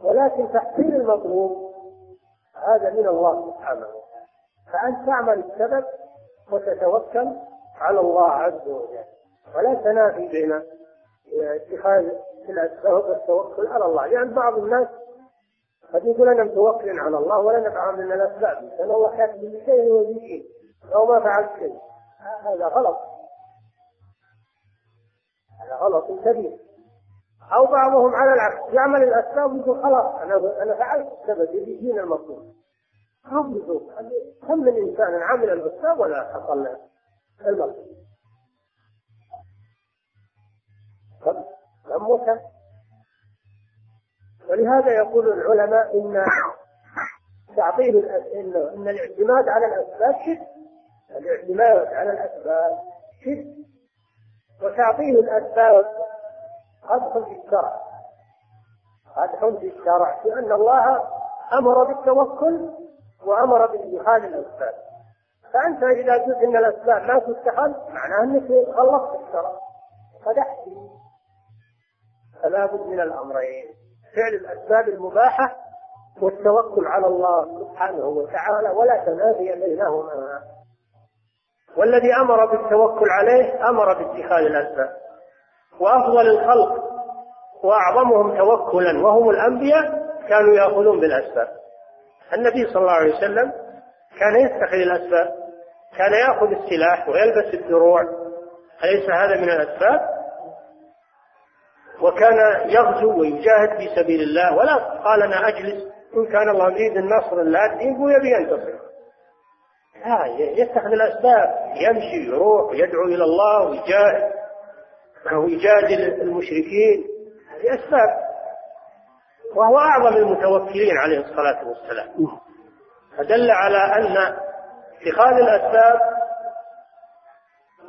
ولكن تحصيل المطلوب هذا من الله سبحانه وتعالى. فأنت تعمل السبب وتتوكل على الله عز وجل. ولا تنافي بين اتخاذ والتوكل على الله. لأن يعني بعض الناس قد يقول أنا متوكل على الله ولا نفعل من الأسباب لأن الله كاتب من شيء هو شيء. لو ما فعلت شيء. هذا غلط. هذا غلط كبير. أو بعضهم على العكس. يعمل الأسباب ويقول خلاص أنا أنا فعلت. السبب يجينا المطلوب. كم من إنسان عمل الأسباب ولا حصل له كم كم وكم ولهذا يقول العلماء إن تعطيل إن, إن الاعتماد على الأسباب شرك. الاعتماد على الأسباب شرك. وتعطيل الأسباب قدح في الشرع. قدح في الشرع لأن الله أمر بالتوكل وأمر باتخاذ الأسباب. فأنت إذا قلت إن الأسباب ما تتخذ معناه أنك خلصت الشرع. قدحت فلا بد من الأمرين. فعل الأسباب المباحة والتوكل على الله سبحانه وتعالى ولا تنافي بينهما. والذي أمر بالتوكل عليه أمر باتخاذ الأسباب. وأفضل الخلق وأعظمهم توكلا وهم الأنبياء كانوا يأخذون بالأسباب. النبي صلى الله عليه وسلم كان يتخذ الأسباب كان يأخذ السلاح ويلبس الدروع أليس هذا من الأسباب؟ وكان يغزو ويجاهد في سبيل الله ولا قال أنا أجلس إن كان الله يريد النصر لا الدين هو يبي ينتصر لا يتخذ الأسباب يمشي يروح ويدعو إلى الله ويجاهد ويجادل المشركين هذه أسباب وهو أعظم المتوكلين عليه الصلاة والسلام. فدل على أن اتخاذ الأسباب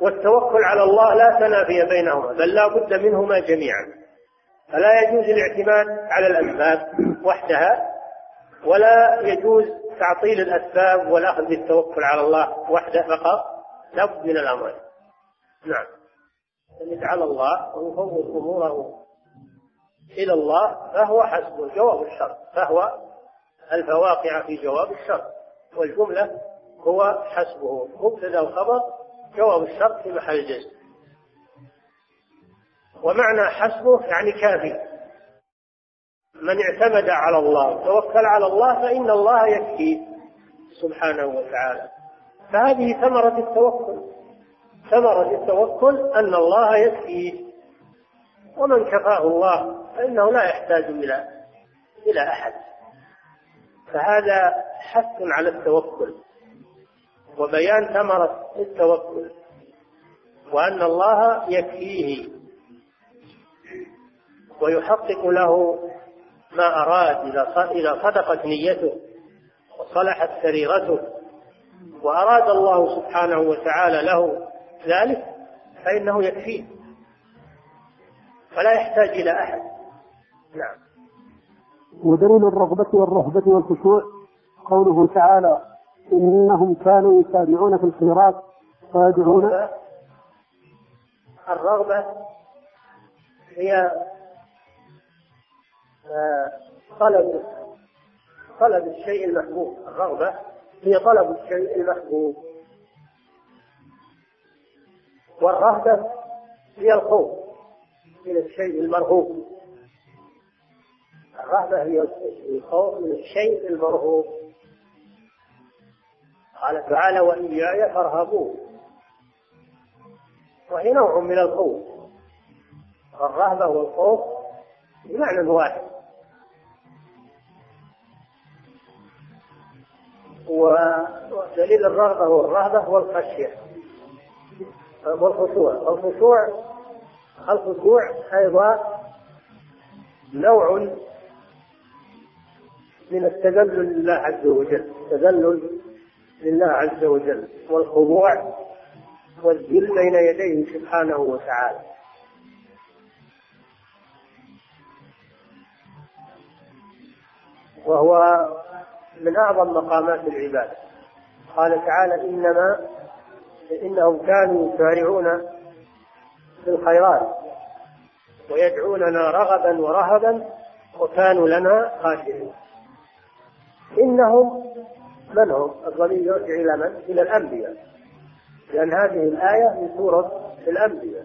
والتوكل على الله لا تنافي بينهما بل لا بد منهما جميعا. فلا يجوز الاعتماد على الأسباب وحدها ولا يجوز تعطيل الأسباب والأخذ بالتوكل على الله وحده فقط. لابد من الأمرين نعم. على الله ويفوض أموره إلى الله فهو حسب جواب الشرط فهو الفواقع في جواب الشرط والجملة هو حسبه. مبتدا وخبر جواب الشرط في محل جزم ومعنى حسبه يعني كافي. من اعتمد على الله توكل على الله فإن الله يكفيه سبحانه وتعالى. فهذه ثمرة التوكل. ثمرة التوكل أن الله يكفيه ومن كفاه الله فإنه لا يحتاج إلى إلى أحد. فهذا حث على التوكل وبيان ثمرة التوكل وأن الله يكفيه ويحقق له ما أراد إذا صدقت نيته وصلحت سريرته وأراد الله سبحانه وتعالى له ذلك فإنه يكفيه. فلا يحتاج إلى أحد. نعم. ودليل الرغبة والرهبة والخشوع. قوله تعالى إنهم كانوا يسارعون في الخيرات ويدعون الرغبة هي آه، طلب طلب الشيء المحبوب. الرغبة هي طلب الشيء المحبوب. والرهبة هي الخوف من الشيء المرغوب. الرهبة هي الخوف من الشيء المرغوب. قال تعالى وإياي فارهبون وهي نوع من الخوف. الرهبة والخوف بمعنى واحد. ودليل الرغبة والرهبة والخشية. والخشوع. الخشوع الخشوع أيضا نوع من التذلل لله عز وجل تذلل لله عز وجل والخضوع والذل بين يديه سبحانه وتعالى. وهو من أعظم مقامات العبادة قال تعالى إنما إنهم كانوا يسارعون في الخيرات ويدعوننا رغبا ورهبا وكانوا لنا خاشعين. إنهم من هم؟ الضمير يرجع إلى من؟ إلى الأنبياء لأن هذه الآية من سورة الأنبياء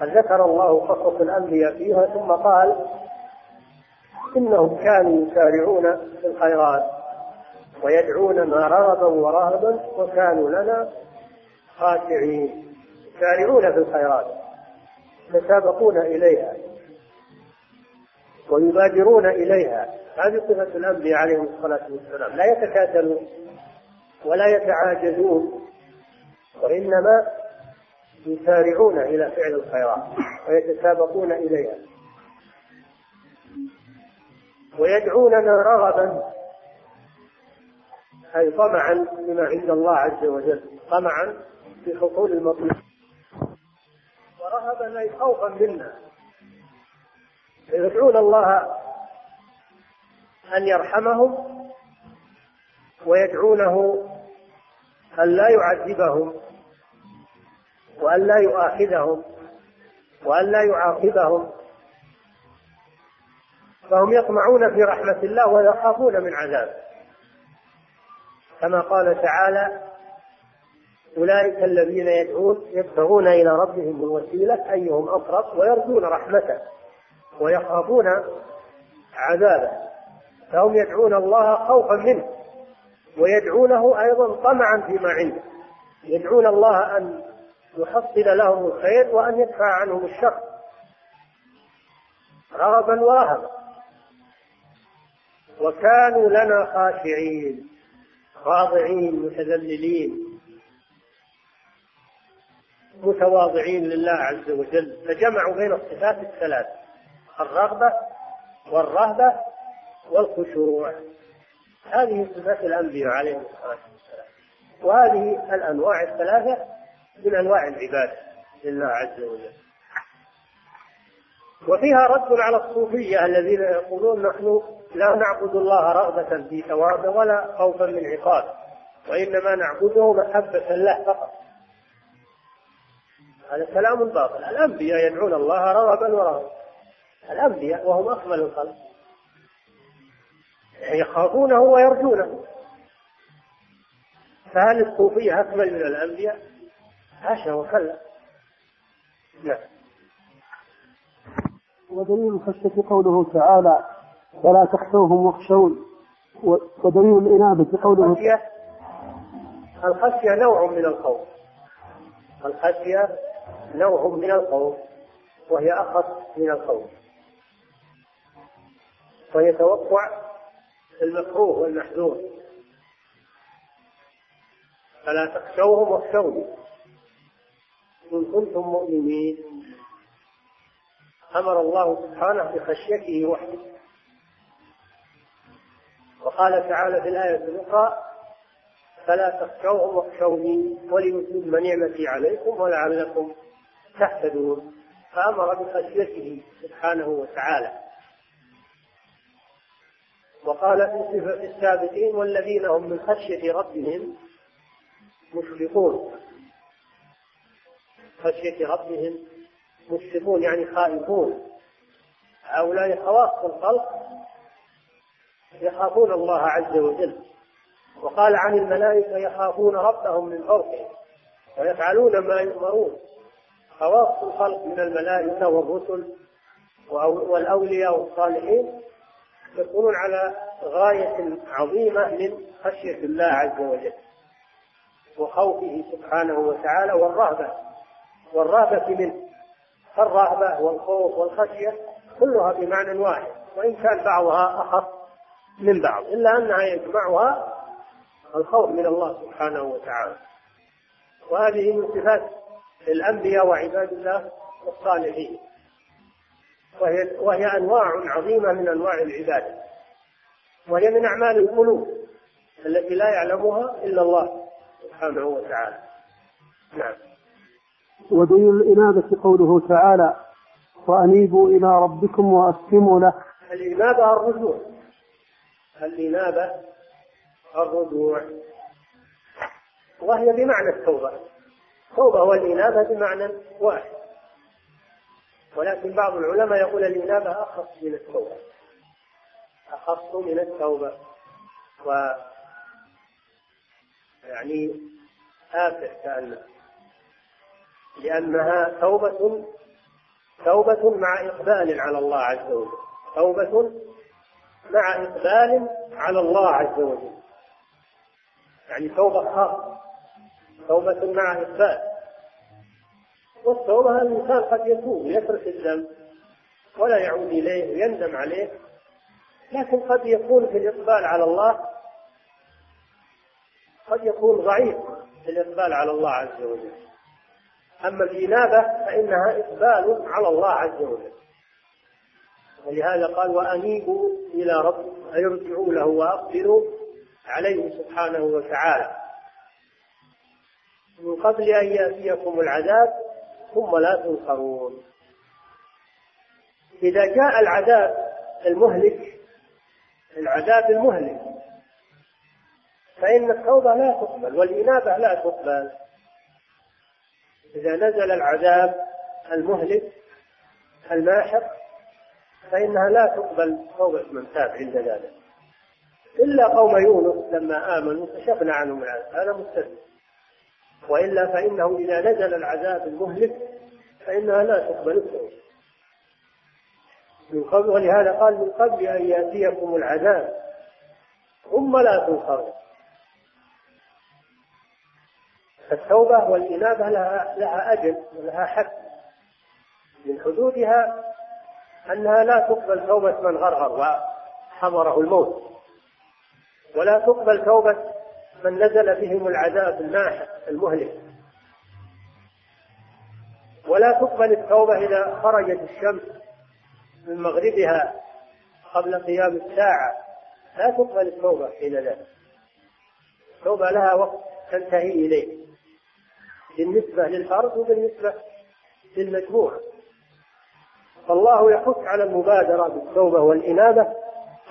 قد ذكر الله قصص الأنبياء فيها ثم قال إنهم كانوا يسارعون في الخيرات ويدعوننا رغبا ورهبا وكانوا لنا خاشعين يسارعون في الخيرات يتسابقون إليها ويبادرون إليها. هذه صفة الأنبياء عليهم الصلاة والسلام. لا يتكاسلون ولا يتعاجزون وإنما يسارعون إلى فعل الخيرات ويتسابقون إليها. ويدعوننا رغبا أي طمعا بما عند الله عز وجل طمعا في حصول المطلوب. ورهبا أي خوفا منا. يدعون الله أن يرحمهم ويدعونه أن لا يعذبهم وأن لا يؤاخذهم وأن لا يعاقبهم. فهم يطمعون في رحمة الله ويخافون من عذابه كما قال تعالى أولئك الذين يدعون يبتغون إلى ربهم الوسيلة أيهم أقرب ويرجون رحمته. ويخافون عذابه. فهم يدعون الله خوفا منه ويدعونه أيضا طمعا فيما عنده. يدعون الله أن يحصل لهم الخير وأن يدفع عنهم الشر. رغبا ورهبا. وكانوا لنا خاشعين خاضعين متذللين. متواضعين لله عز وجل فجمعوا بين الصفات الثلاث. الرغبة والرهبة والخشوع. هذه صفات الأنبياء عليهم الصلاة والسلام. وهذه الأنواع الثلاثة من أنواع العبادة لله عز وجل. وفيها رد على الصوفية الذين يقولون نحن لا نعبد الله رغبة في ثوابه ولا خوفا من عقابه وإنما نعبده محبة له فقط. هذا كلام باطل. الأنبياء يدعون الله رغبا ورهبا. الأنبياء وهم أكمل الخلق. يخافونه ويرجونه. فهل الصوفية أكمل من الأنبياء؟ حاشا وكلا نعم. ودليل الخشية قوله تعالى ولا تخشوهم واخشون. ودليل الإنابة قوله الخشية الخشية نوع من الخوف. الخشية نوع من الخوف وهي أخف من الخوف. وهي توقع المكروه والمحذور. فلا تخشوهم واخشوني. إن كنتم مؤمنين. أمر الله سبحانه بخشيته وحده. وقال تعالى في الآية الأخرى فلا تخشوهم واخشوني وليتم نعمتي عليكم ولعلكم تهتدون. فأمر بخشيته سبحانه وتعالى. وقال في السابقين والذين هم من خشية ربهم مشفقون خشية ربهم مشفقون يعني خائفون. هؤلاء خواص الخلق يخافون الله عز وجل. وقال عن الملائكة يخافون ربهم من فوقهم ويفعلون ما يؤمرون. خواص الخلق من الملائكة والرسل والأولياء والصالحين يكونون على غاية عظيمة من خشية الله عز وجل وخوفه سبحانه وتعالى والرهبة والرهبة منه. الرهبة والخوف والخشية كلها بمعنى واحد وإن كان بعضها أخف من بعض إلا أنها يجمعها الخوف من الله سبحانه وتعالى. وهذه من صفات الأنبياء وعباد الله الصالحين. وهي, وهي أنواع عظيمة من أنواع العبادة وهي من أعمال القلوب التي لا يعلمها إلا الله سبحانه وتعالى. نعم. ودليل الإنابة قوله تعالى وأنيبوا إلى ربكم وأسلموا له. الإنابة الرجوع. الإنابة الرجوع. وهي بمعنى التوبة. التوبة والإنابة بمعنى واحد. ولكن بعض العلماء يقول الإنابة أخص من التوبة. أخص من التوبة. و يعني آفة كأنه. لأنها توبة توبة مع إقبال على الله عز وجل. توبة مع إقبال على الله عز وجل. يعني توبة خاصة. توبة مع إقبال. والتوبة الإنسان قد يتوب ويترك الذنب ولا يعود إليه ويندم عليه لكن قد يكون في الإقبال على الله قد يكون ضعيف في الإقبال على الله عز وجل. أما الإنابة فإنها إقبال على الله عز وجل. ولهذا قال وأنيبوا إلى ربكم أي ارجعوا له وأقبلوا عليه سبحانه وتعالى. من قبل أن يأتيكم العذاب ثم لا تنصرون إذا جاء العذاب المهلك العذاب المهلك فإن التوبة لا تقبل والإنابة لا تقبل. إذا نزل العذاب المهلك الماحق فإنها لا تقبل توبة من تاب عند ذلك. إلا قوم يونس لما آمنوا كشفنا عنهم العذاب. هذا مستثنى وإلا فإنه إذا نزل العذاب المهلك فإنها لا تقبل التوبة من قبل ولهذا قال من قبل أن يأتيكم العذاب. ثم لا تنصرون التوبة والإنابة لها لها أجل ولها حد من حدودها أنها لا تقبل توبة من غرغر وحضره الموت. ولا تقبل توبة من نزل بهم العذاب الناحق المهلك. ولا تقبل التوبة إذا خرجت الشمس من مغربها قبل قيام الساعة. لا تقبل التوبة حين ذلك التوبة لها وقت تنتهي إليه. بالنسبة للفرد وبالنسبة للمجموع. فالله يحث على المبادرة بالتوبة والإنابة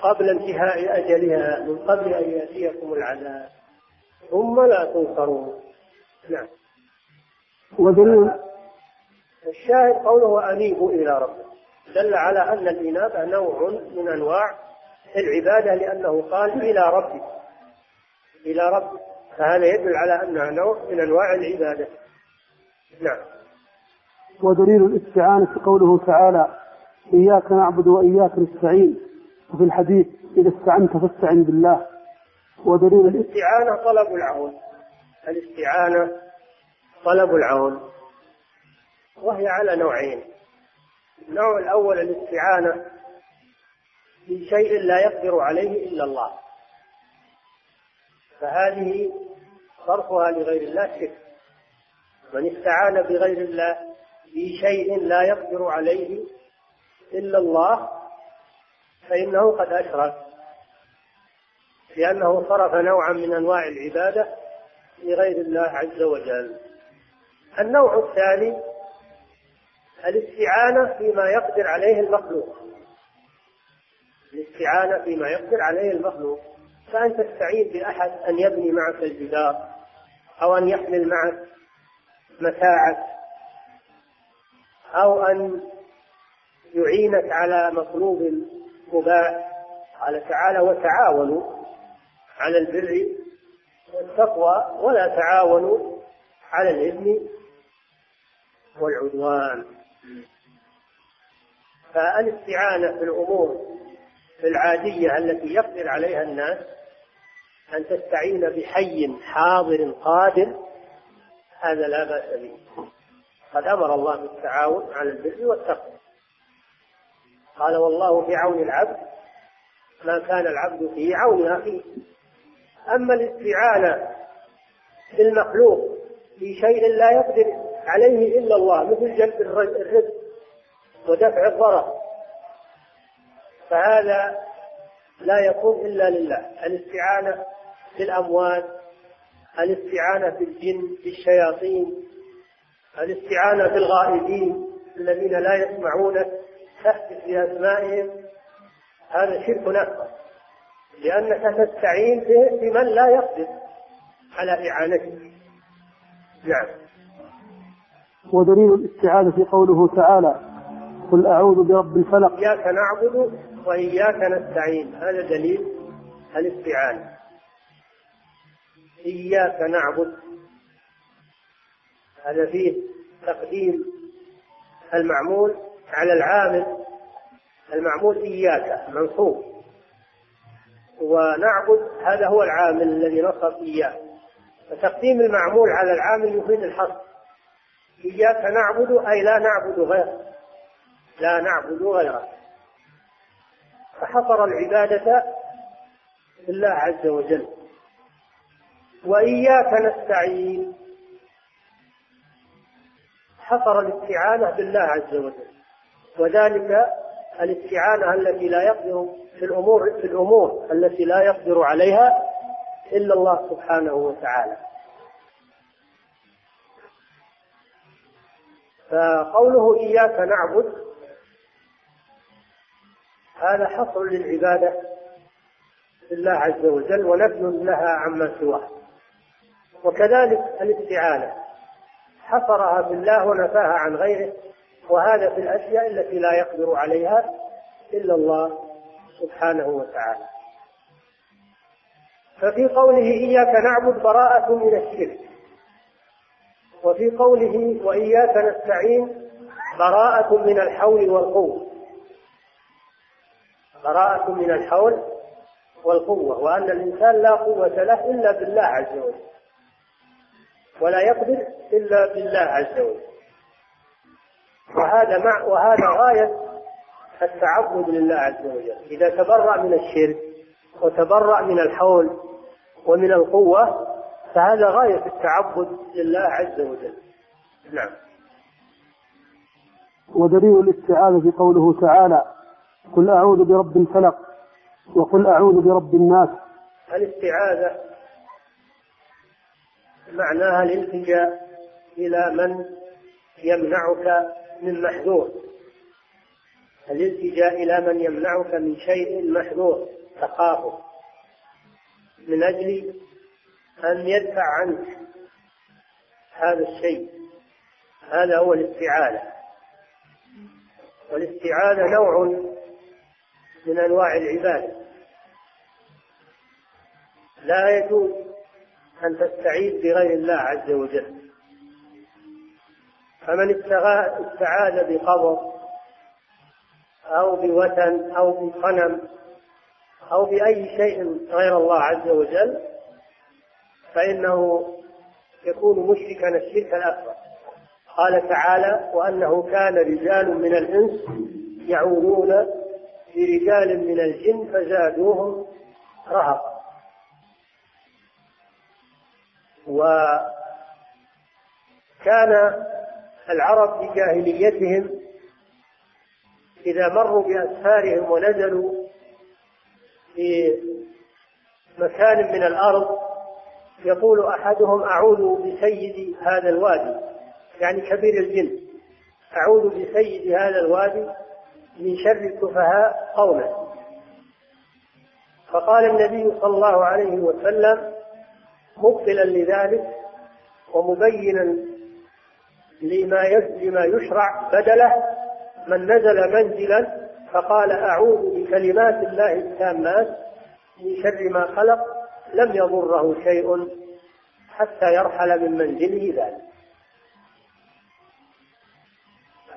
قبل انتهاء أجلها من قبل أن يأتيكم العذاب. ثم لا تنصرون. نعم. ودليل؟ الشاهد قوله أنيبوا إلى ربكم. دل على أن الإنابة نوع من أنواع العبادة لأنه قال إلى ربك إلى ربك فهذا يدل على أنها نوع من أنواع العبادة. نعم. ودليل الاستعانة قوله تعالى إياك نعبد وإياك نستعين. وفي الحديث إذا استعنت فاستعن بالله. ودليل الاستعانة طلب العون. الاستعانة طلب العون. وهي على نوعين. النوع الأول الاستعانة بشيء لا يقدر عليه إلا الله. فهذه صرفها لغير الله شرك. من استعان بغير الله بشيء لا يقدر عليه إلا الله فإنه قد أشرك. لأنه صرف نوعا من أنواع العبادة لغير الله عز وجل. النوع الثاني الاستعانة فيما يقدر عليه المخلوق. الاستعانة فيما يقدر عليه المخلوق. فأن تستعين بأحد أن يبني معك الجدار أو أن يحمل معك متاعك أو أن يعينك على مطلوب مباح. قال تعالى وتعاونوا على البر والتقوى ولا تعاونوا على الإثم والعدوان. فالاستعانة في الأمور العادية التي يقدر عليها الناس أن تستعين بحي حاضر قادر هذا لا بأس به. قد أمر الله بالتعاون على البر والتقوى. قال والله في عون العبد ما كان العبد في عون أخيه أما الاستعانة بالمخلوق في شيء لا يقدر عليه إلا الله مثل جلب الرزق ودفع الضرر. فهذا لا يكون إلا لله. الاستعانة بالأموال الاستعانة بالجن بالشياطين الاستعانة بالغائبين الذين لا يسمعونك تهتف بأسمائهم هذا شرك أكبر. لأنك تستعين بمن لا يقدر على إعانتك نعم. ودليل الاستعاذة قوله تعالى قل أعوذ برب الفلق. إياك نعبد وإياك نستعين. هذا دليل الاستعانة. إياك نعبد. هذا فيه تقديم المعمول على العامل. المعمول إياك منصوب. ونعبد هذا هو العامل الذي نصب إياه. فتقديم المعمول على العامل يفيد الحصر. إياك نعبد أي لا نعبد غيرك لا نعبد غيرك فحصر العبادة لله عز وجل. وإياك نستعين. حصر الاستعانة بالله عز وجل. وذلك الاستعانة التي لا يقدر في الأمور في الأمور التي لا يقدر عليها إلا الله سبحانه وتعالى. فقوله إياك نعبد هذا حصر للعبادة لله عز وجل ونفي لها عما سواه. وكذلك الاستعانة حصرها بالله ونفاها عن غيره. وهذا في الأشياء التي لا يقدر عليها إلا الله سبحانه وتعالى. ففي قوله إياك نعبد براءة من الشرك. وفي قوله وإياك نستعين براءة من الحول والقوة. براءة من الحول والقوة وأن الإنسان لا قوة له إلا بالله عز وجل. ولا يقدر إلا بالله عز وجل. وهذا مع وهذا غاية التعبد لله عز وجل. إذا تبرأ من الشرك وتبرأ من الحول ومن القوة فهذا غاية التعبد لله عز وجل. نعم. ودليل الاستعاذة قوله تعالى قل أعوذ برب الفلق وقل أعوذ برب الناس. الاستعاذة معناها الالتجاء إلى من يمنعك من محذور الالتجاء إلى من يمنعك من شيء محذور تخافه من أجل أن يدفع عنك هذا الشيء. هذا هو الاستعاذة والاستعاذة نوع من أنواع العبادة. لا يجوز أن تستعيذ بغير الله عز وجل. فمن استعاذ بقبر أو بوثن أو بصنم أو بأي شيء غير الله عز وجل فإنه يكون مشركا الشرك الأكبر. قال تعالى وأنه كان رجال من الإنس يعودون برجال من الجن فزادوهم رهقا. وكان العرب في جاهليتهم إذا مروا بأسفارهم ونزلوا في مكان من الأرض يقول أحدهم أعوذ بسيد هذا الوادي يعني كبير الجن أعوذ بسيد هذا الوادي من شر السفهاء قوما. فقال النبي صلى الله عليه وسلم مبطلا لذلك ومبينا لما لما يشرع بدله من نزل منزلا فقال أعوذ بكلمات الله التامات من شر ما خلق لم يضره شيء حتى يرحل من منزله ذلك.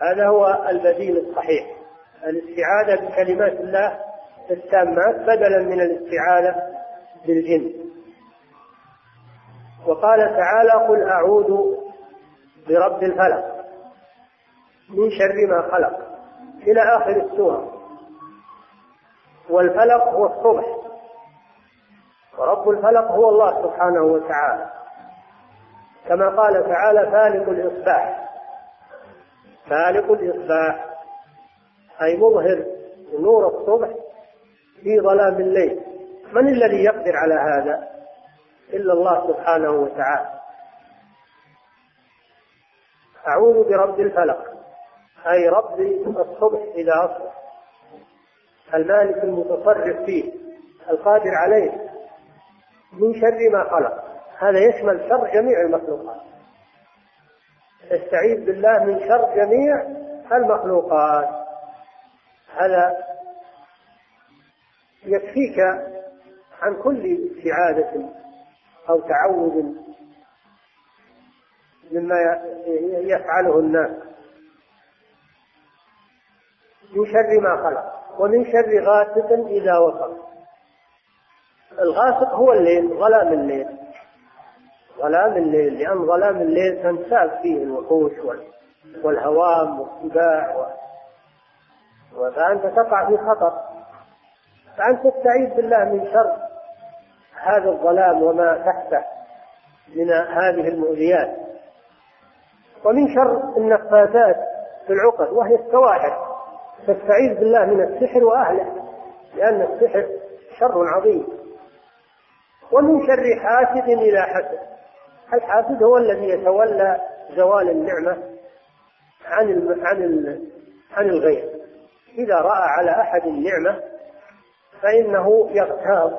هذا هو البديل الصحيح. الاستعاذة بكلمات الله التامات بدلا من الاستعاذة بالجن. وقال تعالى قل أعوذ برب الفلق من شر ما خلق إلى آخر السورة. والفلق هو الصبح. ورب الفلق هو الله سبحانه وتعالى. كما قال تعالى فالق الإصباح. فالق الإصباح أي مظهر نور الصبح في ظلام الليل. من الذي يقدر على هذا؟ إلا الله سبحانه وتعالى. أعوذ برب الفلق أي رب الصبح إذا أصبح المالك المتصرف فيه القادر عليه من شر ما خلق. هذا يشمل شر جميع المخلوقات. استعيذ بالله من شر جميع المخلوقات. هذا يكفيك عن كل استعاذة أو تعوذ مما يفعله الناس. من شر ما خلق ومن شر غاسق إذا وقب الغاسق هو الليل ظلام الليل. ظلام الليل لأن ظلام الليل تنساب فيه الوحوش والهوام والسباع فأنت تقع في خطر. فأنت تستعيذ بالله من شر هذا الظلام وما تحته من هذه المؤذيات. ومن شر النفاثات في العقد وهي السواحر تستعيذ بالله من السحر وأهله لأن السحر شر عظيم. ومن شر حاسد إذا حسد. الحاسد هو الذي يتولى زوال النعمة عن عن عن الغير. إذا رأى على أحد النعمة فإنه يغتاظ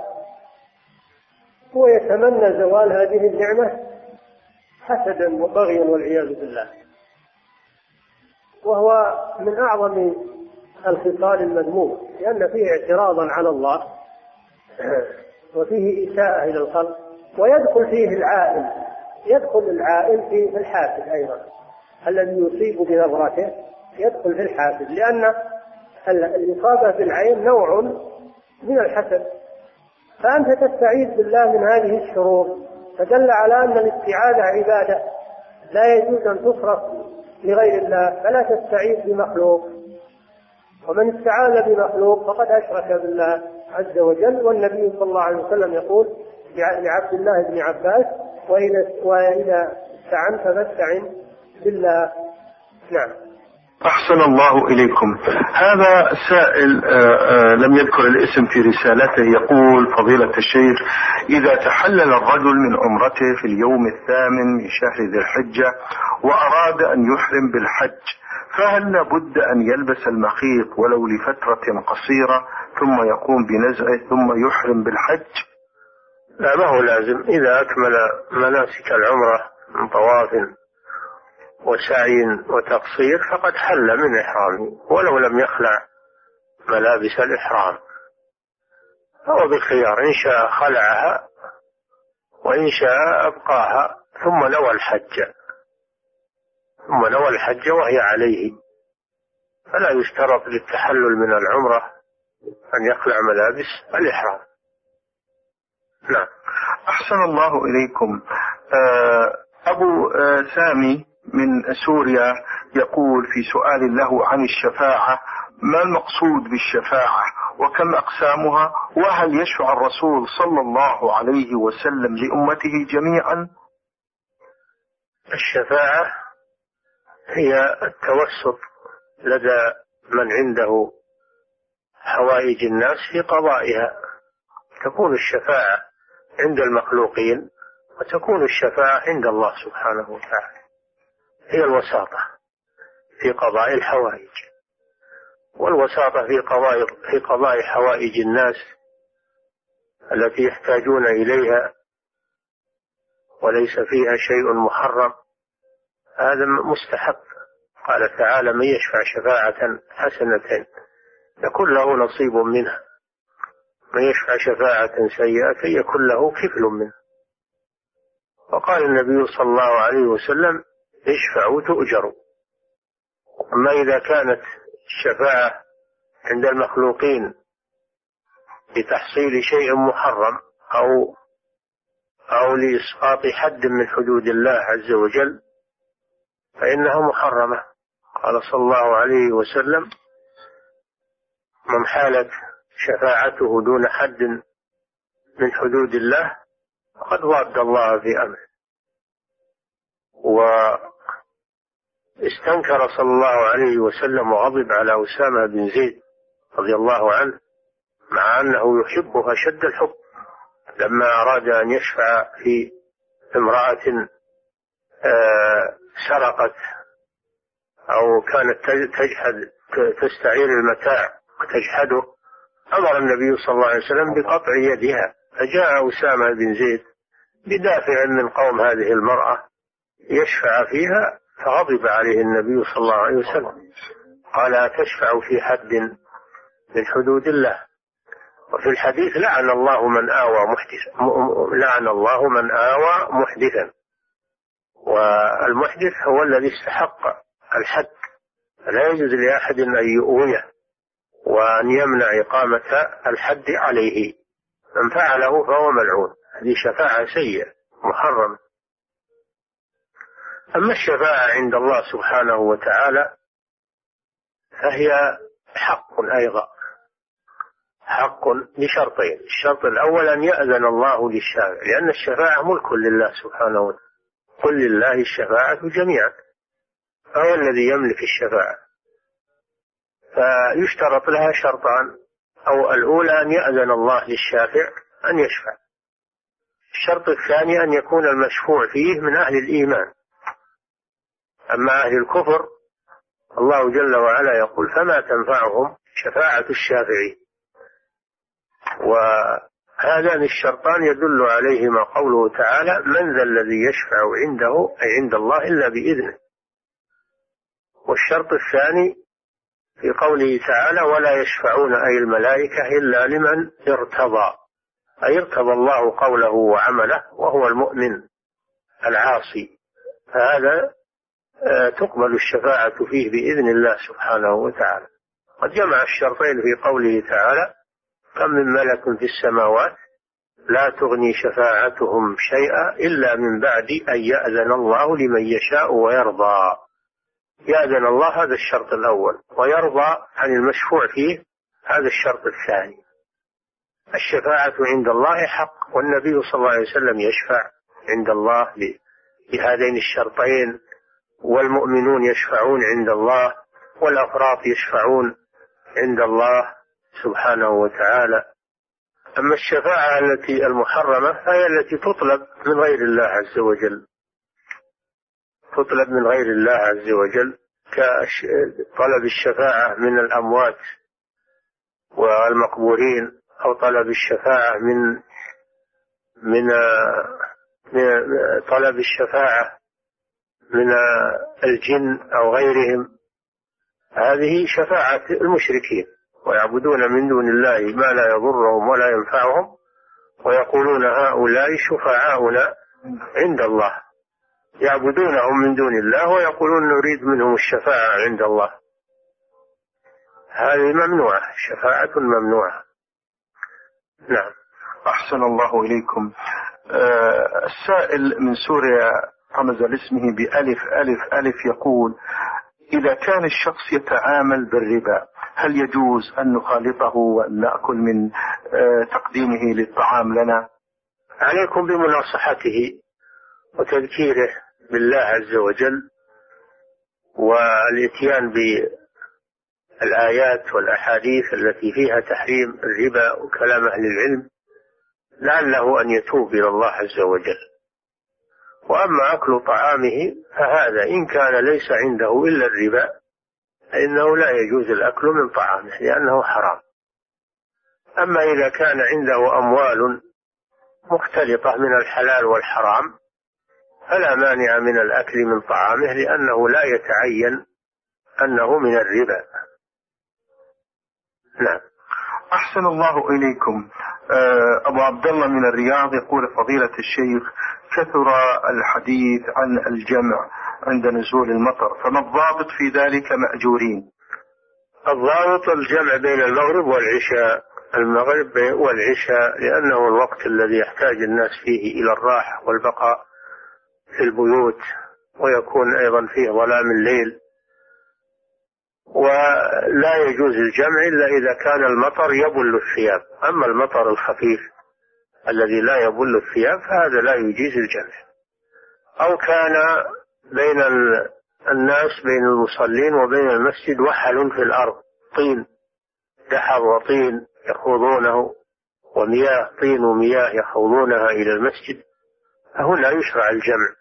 ويتمنى زوال هذه النعمة حسدا وبغيا والعياذ بالله. وهو من أعظم الخصال المذموم لأن فيه اعتراضا على الله <clears throat> وفيه إساءة إلى الخلق ويدخل فيه العائل يدخل العائل في الحاسد أيضا. الذي يصيب بنظرته يدخل في الحاسد لأن الإصابة بالعين نوع من الحسد. فأنت تستعيذ بالله من هذه الشرور فدل على أن الاستعاذة عبادة لا يجوز أن تصرف لغير الله فلا تستعيذ بمخلوق. ومن استعاذ بمخلوق فقد أشرك بالله عز وجل. والنبي صلى الله عليه وسلم يقول لعبد الله بن عباس وإذا وإذا استعنت فاستعن بالله. نعم. أحسن الله إليكم. هذا سائل آه، آه، لم يذكر الاسم في رسالته يقول فضيلة الشيخ إذا تحلل الرجل من عمرته في اليوم الثامن من شهر ذي الحجة وأراد أن يحرم بالحج فهل لابد أن يلبس المخيط ولو لفترة قصيرة ثم يقوم بنزعه ثم يحرم بالحج؟ لا ما هو لازم. إذا أكمل مناسك العمرة من طواف وسعي وتقصير فقد حل من إحرامه ولو لم يخلع ملابس الإحرام. فهو بالخيار إن شاء خلعها وإن شاء أبقاها ثم نوى الحج. ثم نوى الحج وهي عليه. فلا يشترط للتحلل من العمرة أن يخلع ملابس الإحرام. نعم. أحسن الله إليكم. آه، أبو آه، سامي من سوريا يقول في سؤال له عن الشفاعة ما المقصود بالشفاعة وكم أقسامها؟ وهل يشفع الرسول صلى الله عليه وسلم لأمته جميعا؟ الشفاعة هي التوسط لدى من عنده حوائج الناس في قضائها. تكون الشفاعة عند المخلوقين وتكون الشفاعة عند الله سبحانه وتعالى. هي الوساطة في قضاء الحوائج. والوساطة في قضاء في قضاء حوائج الناس التي يحتاجون إليها وليس فيها شيء محرم. هذا مستحق. قال تعالى من يشفع شفاعة حسنة يكون له نصيب منها. من يشفع شفاعة سيئة يكون له كفل منها. وقال النبي صلى الله عليه وسلم اشفعوا تؤجروا أما إذا كانت الشفاعة عند المخلوقين لتحصيل شيء محرم أو أو لإسقاط حد من حدود الله عز وجل فإنها محرمة. قال صلى الله عليه وسلم من حالت شفاعته دون حد من حدود الله فقد ضاد الله في أمره. واستنكر صلى الله عليه وسلم وغضب على أسامة بن زيد رضي الله عنه مع أنه يحبه أشد الحب لما أراد أن يشفع في امرأة آه، سرقت أو كانت تجحد تستعير المتاع وتجحده أمر النبي صلى الله عليه وسلم بقطع يدها فجاء أسامة بن زيد بدافع من قوم هذه المرأة يشفع فيها فغضب عليه النبي صلى الله عليه وسلم. قال أتشفع في حد من حدود الله؟ وفي الحديث لعن الله من آوى محدثا لعن الله من آوى محدثا. والمحدث هو الذي استحق الحد. لا يجوز لأحد أن يؤويه وأن يمنع إقامة الحد عليه. من فعله فهو ملعون. هذه شفاعة سيئة محرمة. أما الشفاعة عند الله سبحانه وتعالى فهي حق أيضا حق بشرطين. الشرط الأول أن يأذن الله للشافع لأن الشفاعة ملك لله سبحانه وتعالى. قل لله الشفاعة جميعا فهو الذي يملك الشفاعة. فيشترط لها شرطان أو الأولى أن يأذن الله للشافع أن يشفع. الشرط الثاني أن يكون المشفوع فيه من أهل الإيمان. أما أهل الكفر الله جل وعلا يقول فما تنفعهم شفاعة الشافعين وهذان الشرطان يدل عليهما قوله تعالى من ذا الذي يشفع عنده أي عند الله إلا بإذنه. والشرط الثاني في قوله تعالى ولا يشفعون أي الملائكة إلا لمن ارتضى. أي ارتضى الله قوله وعمله وهو المؤمن العاصي. فهذا تقبل الشفاعة فيه بإذن الله سبحانه وتعالى. قد جمع الشرطين في قوله تعالى كم من ملك في السماوات لا تغني شفاعتهم شيئا إلا من بعد أن يأذن الله لمن يشاء ويرضى. يأذن الله هذا الشرط الأول ويرضى عن المشفوع فيه هذا الشرط الثاني. الشفاعة عند الله حق والنبي صلى الله عليه وسلم يشفع عند الله بهذين الشرطين. والمؤمنون يشفعون عند الله والأفراط يشفعون عند الله سبحانه وتعالى. أما الشفاعة التي المحرمة فهي التي تطلب من غير الله عز وجل. تطلب من غير الله عز وجل كطلب الشفاعة من الأموات والمقبورين أو طلب الشفاعة من من طلب الشفاعة من الجن أو غيرهم. هذه شفاعة المشركين ويعبدون من دون الله ما لا يضرهم ولا ينفعهم ويقولون هؤلاء شفعاؤنا عند الله. يعبدونهم من دون الله ويقولون نريد منهم الشفاعة عند الله. هذه ممنوعة شفاعة ممنوعة. نعم. أحسن الله إليكم. آه السائل من سوريا رمز لاسمه بألف ألف ألف يقول إذا كان الشخص يتعامل بالربا هل يجوز أن نخالطه وأن نأكل من آه تقديمه للطعام لنا؟ عليكم بمناصحته وتذكيره بالله عز وجل والاتيان بالآيات والأحاديث التي فيها تحريم الربا وكلام أهل العلم لعله أن يتوب إلى الله عز وجل. وأما أكل طعامه فهذا إن كان ليس عنده إلا الربا فإنه لا يجوز الأكل من طعامه لأنه حرام. أما إذا كان عنده أموال مختلطة من الحلال والحرام فلا مانع من الأكل من طعامه لأنه لا يتعين أنه من الربا. نعم. أحسن الله إليكم. أبو عبد الله من الرياض يقول فضيلة الشيخ كثر الحديث عن الجمع عند نزول المطر فما الضابط في ذلك مأجورين؟ الضابط الجمع بين المغرب والعشاء المغرب والعشاء لأنه الوقت الذي يحتاج الناس فيه إلى الراحة والبقاء في البيوت ويكون أيضا فيه ظلام الليل. ولا يجوز الجمع إلا إذا كان المطر يبل الثياب. أما المطر الخفيف الذي لا يبل الثياب فهذا لا يجيز الجمع. أو كان بين الناس بين المصلين وبين المسجد وحل في الأرض. طين دحر وطين يخوضونه ومياه طين ومياه يخوضونها إلى المسجد. فهنا يشرع الجمع.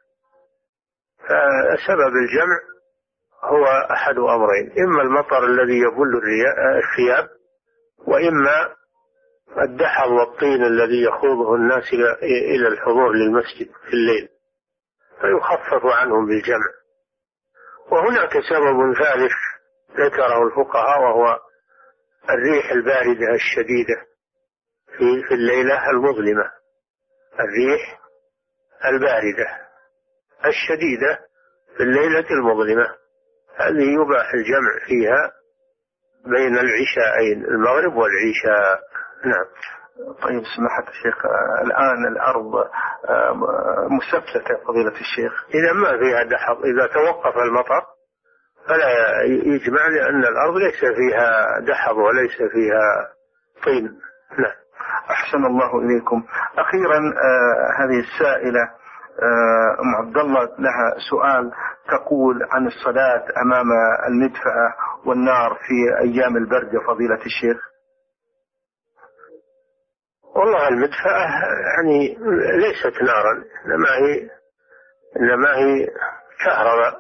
فسبب الجمع هو أحد أمرين إما المطر الذي يبل الثياب وإما الدحر والطين الذي يخوضه الناس إلى الحضور للمسجد في الليل فيخفف عنهم بالجمع. وهناك سبب ثالث ذكره الفقهاء وهو الريح الباردة الشديدة في في الليلة المظلمة الريح الباردة الشديدة في الليلة المظلمة. هذه يباح الجمع فيها بين العشاءين المغرب والعشاء. نعم. طيب سماحة الشيخ الآن الأرض آه، مسفلتة فضيلة الشيخ. إذا ما فيها دحض إذا توقف المطر فلا يجمع لأن الأرض ليس فيها دحض وليس فيها طين. نعم. أحسن الله إليكم. أخيرا آه هذه السائلة أم عبد الله لها سؤال تقول عن الصلاة أمام المدفأة والنار في أيام البرد يا فضيلة الشيخ. والله المدفأة يعني ليست نارا إنما هي إنما هي كهرباء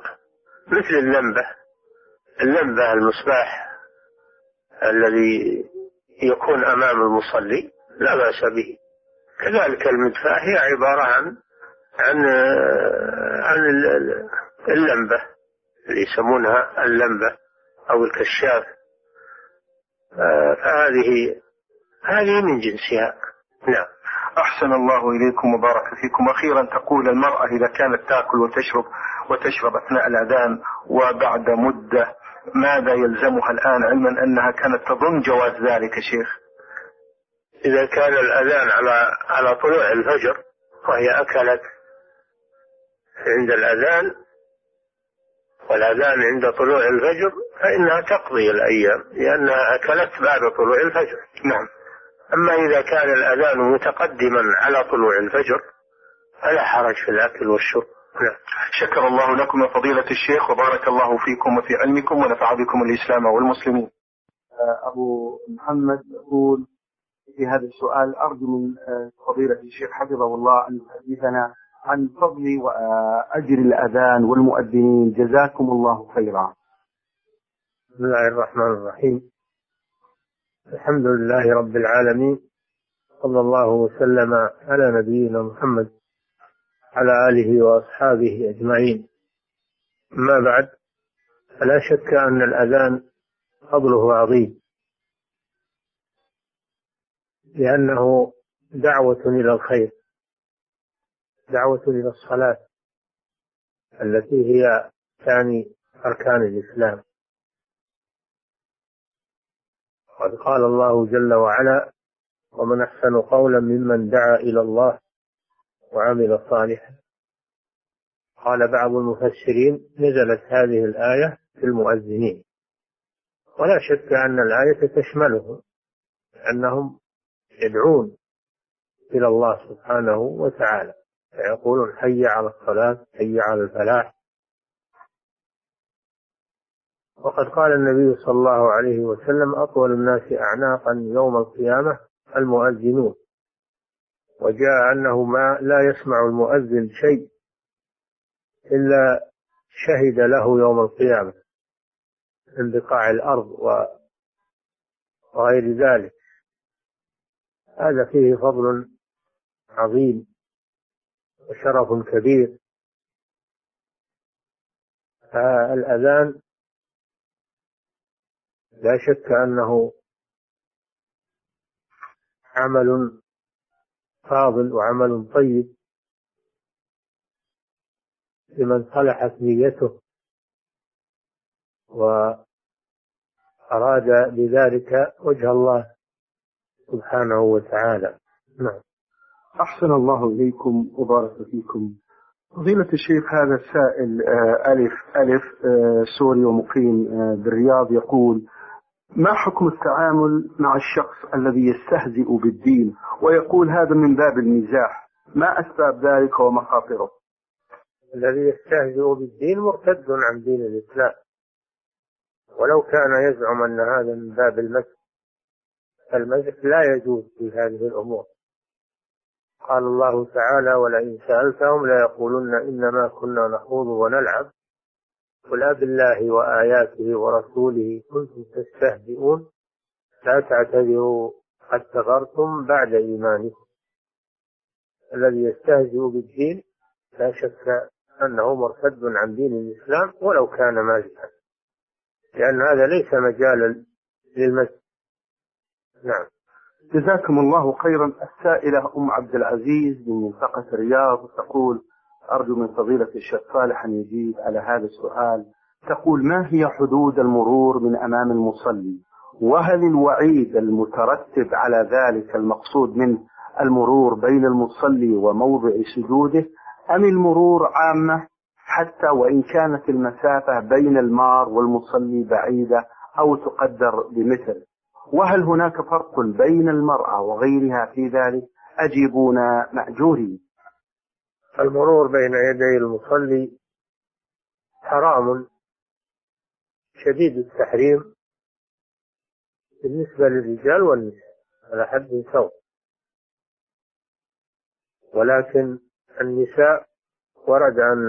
مثل اللمبة. اللمبة المصباح الذي يكون أمام المصلي لا بأس به. كذلك المدفأة هي عبارة عن عن عن اللمبة اللي يسمونها اللمبة أو الكشاف. فهذه هذه من جنسها. نعم. أحسن الله إليكم وبارك فيكم. أخيرا تقول المرأة إذا كانت تأكل وتشرب وتشرب أثناء الأذان وبعد مدة ماذا يلزمها الآن علما أنها كانت تظن جواز ذلك شيخ؟ إذا كان الأذان على على طلوع الفجر وهي أكلت عند الأذان والأذان عند طلوع الفجر فإنها تقضي الأيام لأنها أكلت بعد طلوع الفجر. نعم. أما إذا كان الأذان متقدما على طلوع الفجر فلا حرج في الأكل والشرب. نعم. شكر الله لكم يا فضيلة الشيخ وبارك الله فيكم وفي علمكم ونفع بكم الإسلام والمسلمين. أبو محمد يقول في هذا السؤال أرجو من فضيلة الشيخ حفظه الله أن يحدثنا عن فضل وأجر الأذان والمؤذنين. جزاكم الله خيرا. بسم الله الرحمن الرحيم. الحمد لله رب العالمين. صلى الله وسلم على نبينا محمد على آله وأصحابه أجمعين. أما بعد فلا شك أن الأذان فضله عظيم. لأنه دعوة إلى الخير. دعوة إلى الصلاة التي هي ثاني أركان الإسلام. قد قال الله جل وعلا ومن أحسن قولا ممن دعا إلى الله وعمل صالحا قال بعض المفسرين نزلت هذه الآية في المؤذنين ولا شك أن الآية تشملهم أنهم يدعون إلى الله سبحانه وتعالى. فيقولون حي على الصلاة حي على الفلاح. وقد قال النبي صلى الله عليه وسلم أطول الناس أعناقا يوم القيامة المؤذنون. وجاء أنه ما لا يسمع المؤذن شيء إلا شهد له يوم القيامة من بقاع الأرض وغير ذلك. هذا فيه فضل عظيم. وشرف كبير. فالأذان لا شك أنه عمل فاضل وعمل طيب لمن صلحت نيته وأراد بذلك وجه الله سبحانه وتعالى. نعم. أحسن الله إليكم وبارك فيكم. فضيلة الشيخ هذا السائل آه، ألف ألف آه، سوري ومقيم آه، بالرياض يقول ما حكم التعامل مع الشخص الذي يستهزئ بالدين؟ ويقول هذا من باب المزاح. ما أسباب ذلك ومخاطره؟ الذي يستهزئ بالدين مرتد عن دين الإسلام. ولو كان يزعم أن هذا من باب المزح المزح لا يجوز في هذه الأمور. قال الله تعالى ولئن سألتهم ليقولن إنما كنا نخوض ونلعب قل بالله وآياته ورسوله كنتم تستهزئون لا تعتذروا قد كفرتم بعد إيمانكم. الذي يستهزئ بالدين لا شك أنه مرتد عن دين الإسلام ولو كان مازحا لأن هذا ليس مجالا للمسجد. نعم. جزاكم الله خيرا. السائلة أم عبد العزيز من منطقة الرياض تقول أرجو من فضيلة الشيخ صالح أن يجيب على هذا السؤال. تقول ما هي حدود المرور من أمام المصلي؟ وهل الوعيد المترتب على ذلك المقصود منه المرور بين المصلي وموضع سجوده أم المرور عامة حتى وإن كانت المسافة بين المار والمصلي بعيدة أو تقدر بمثل؟ وهل هناك فرق بين المرأة وغيرها في ذلك؟ أجيبونا مأجورين. المرور بين يدي المصلي حرام شديد التحريم بالنسبة للرجال والنساء على حد سواء ولكن النساء ورد أن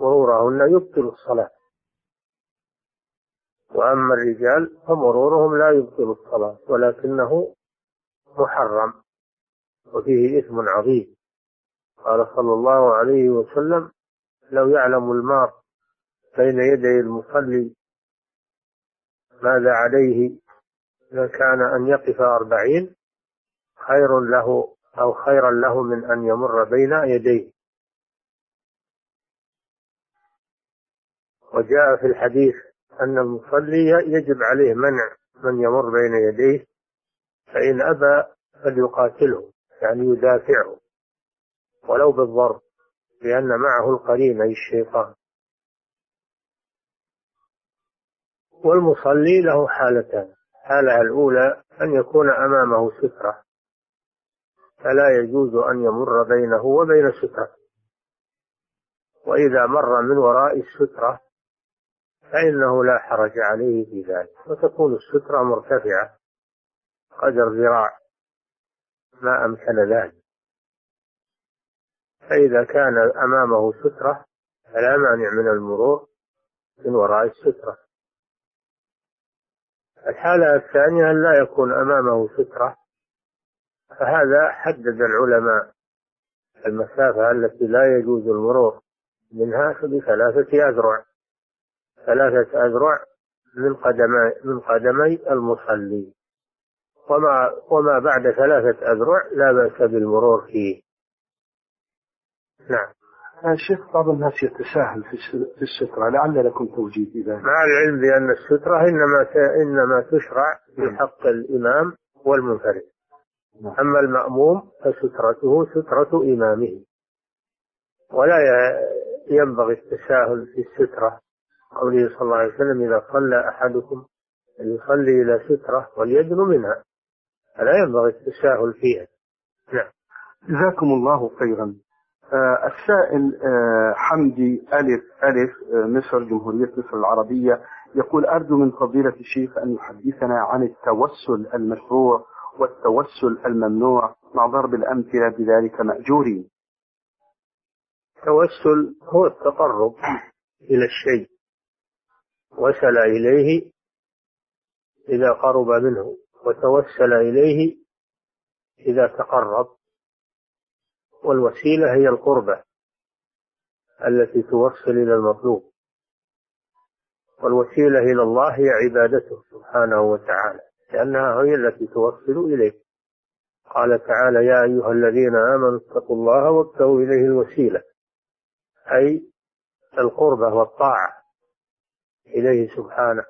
مرورهن يبطل الصلاة. وأما الرجال فمرورهم لا يبطل الصلاة ولكنه محرم وفيه إثم عظيم. قال صلى الله عليه وسلم لو يعلم المار بين يدي المصلي ماذا عليه لكان أن يقف أربعين خير له أو خيرا له من أن يمر بين يديه. وجاء في الحديث أن المصلي يجب عليه منع من يمر بين يديه فإن أبى فليقاتله يعني يدافعه. ولو بالضرب لأن معه القرين أي الشيطان. والمصلي له حالتان. الحالة الأولى أن يكون أمامه سترة. فلا يجوز أن يمر بينه وبين سترة وإذا مر من وراء السترة فإنه لا حرج عليه في ذلك. وتكون السترة مرتفعة قدر ذراع ما أمكن ذلك. فإذا كان أمامه سترة فلا مانع من المرور من وراء السترة. الحالة الثانية أن لا يكون أمامه سترة فهذا حدد العلماء المسافة التي لا يجوز المرور منها بثلاثة أذرع. ثلاثة أذرع من قدمي من قدمي المصلي. وما وما بعد ثلاثة أذرع لا بأس بالمرور فيه. نعم. الشيخ بعض الناس يتساهل في السترة. لعل لكم توجيه في ذلك. مع العلم بأن السترة إنما إنما تشرع في. حق الإمام والمنفرد. نعم. أما المأموم فسترته سترة إمامه. ولا ينبغي التساهل في السترة. قوله صلى الله عليه وسلم إذا صلى أحدكم يصلي إلى سترة وليدن منها. فلا ينبغي التساهل فيها نعم. جزاكم الله خيرا. آه السائل آه حمدي ألف ألف آه مصر جمهورية مصر العربية يقول أرجو من فضيلة الشيخ أن يحدثنا عن التوسل المشروع والتوسل الممنوع مع ضرب الأمثلة بذلك مأجورين. التوسل هو التقرب إلى الشيء. وصل إليه إذا قرب منه وتوسل إليه إذا تقرب. والوسيلة هي القربة التي توصل إلى المطلوب. والوسيلة إلى الله هي عبادته سبحانه وتعالى لأنها هي التي توصل إليه. قال تعالى يا أيها الذين آمنوا اتقوا الله وابتغوا إليه الوسيلة أي القربة والطاعة. إليه سبحانه.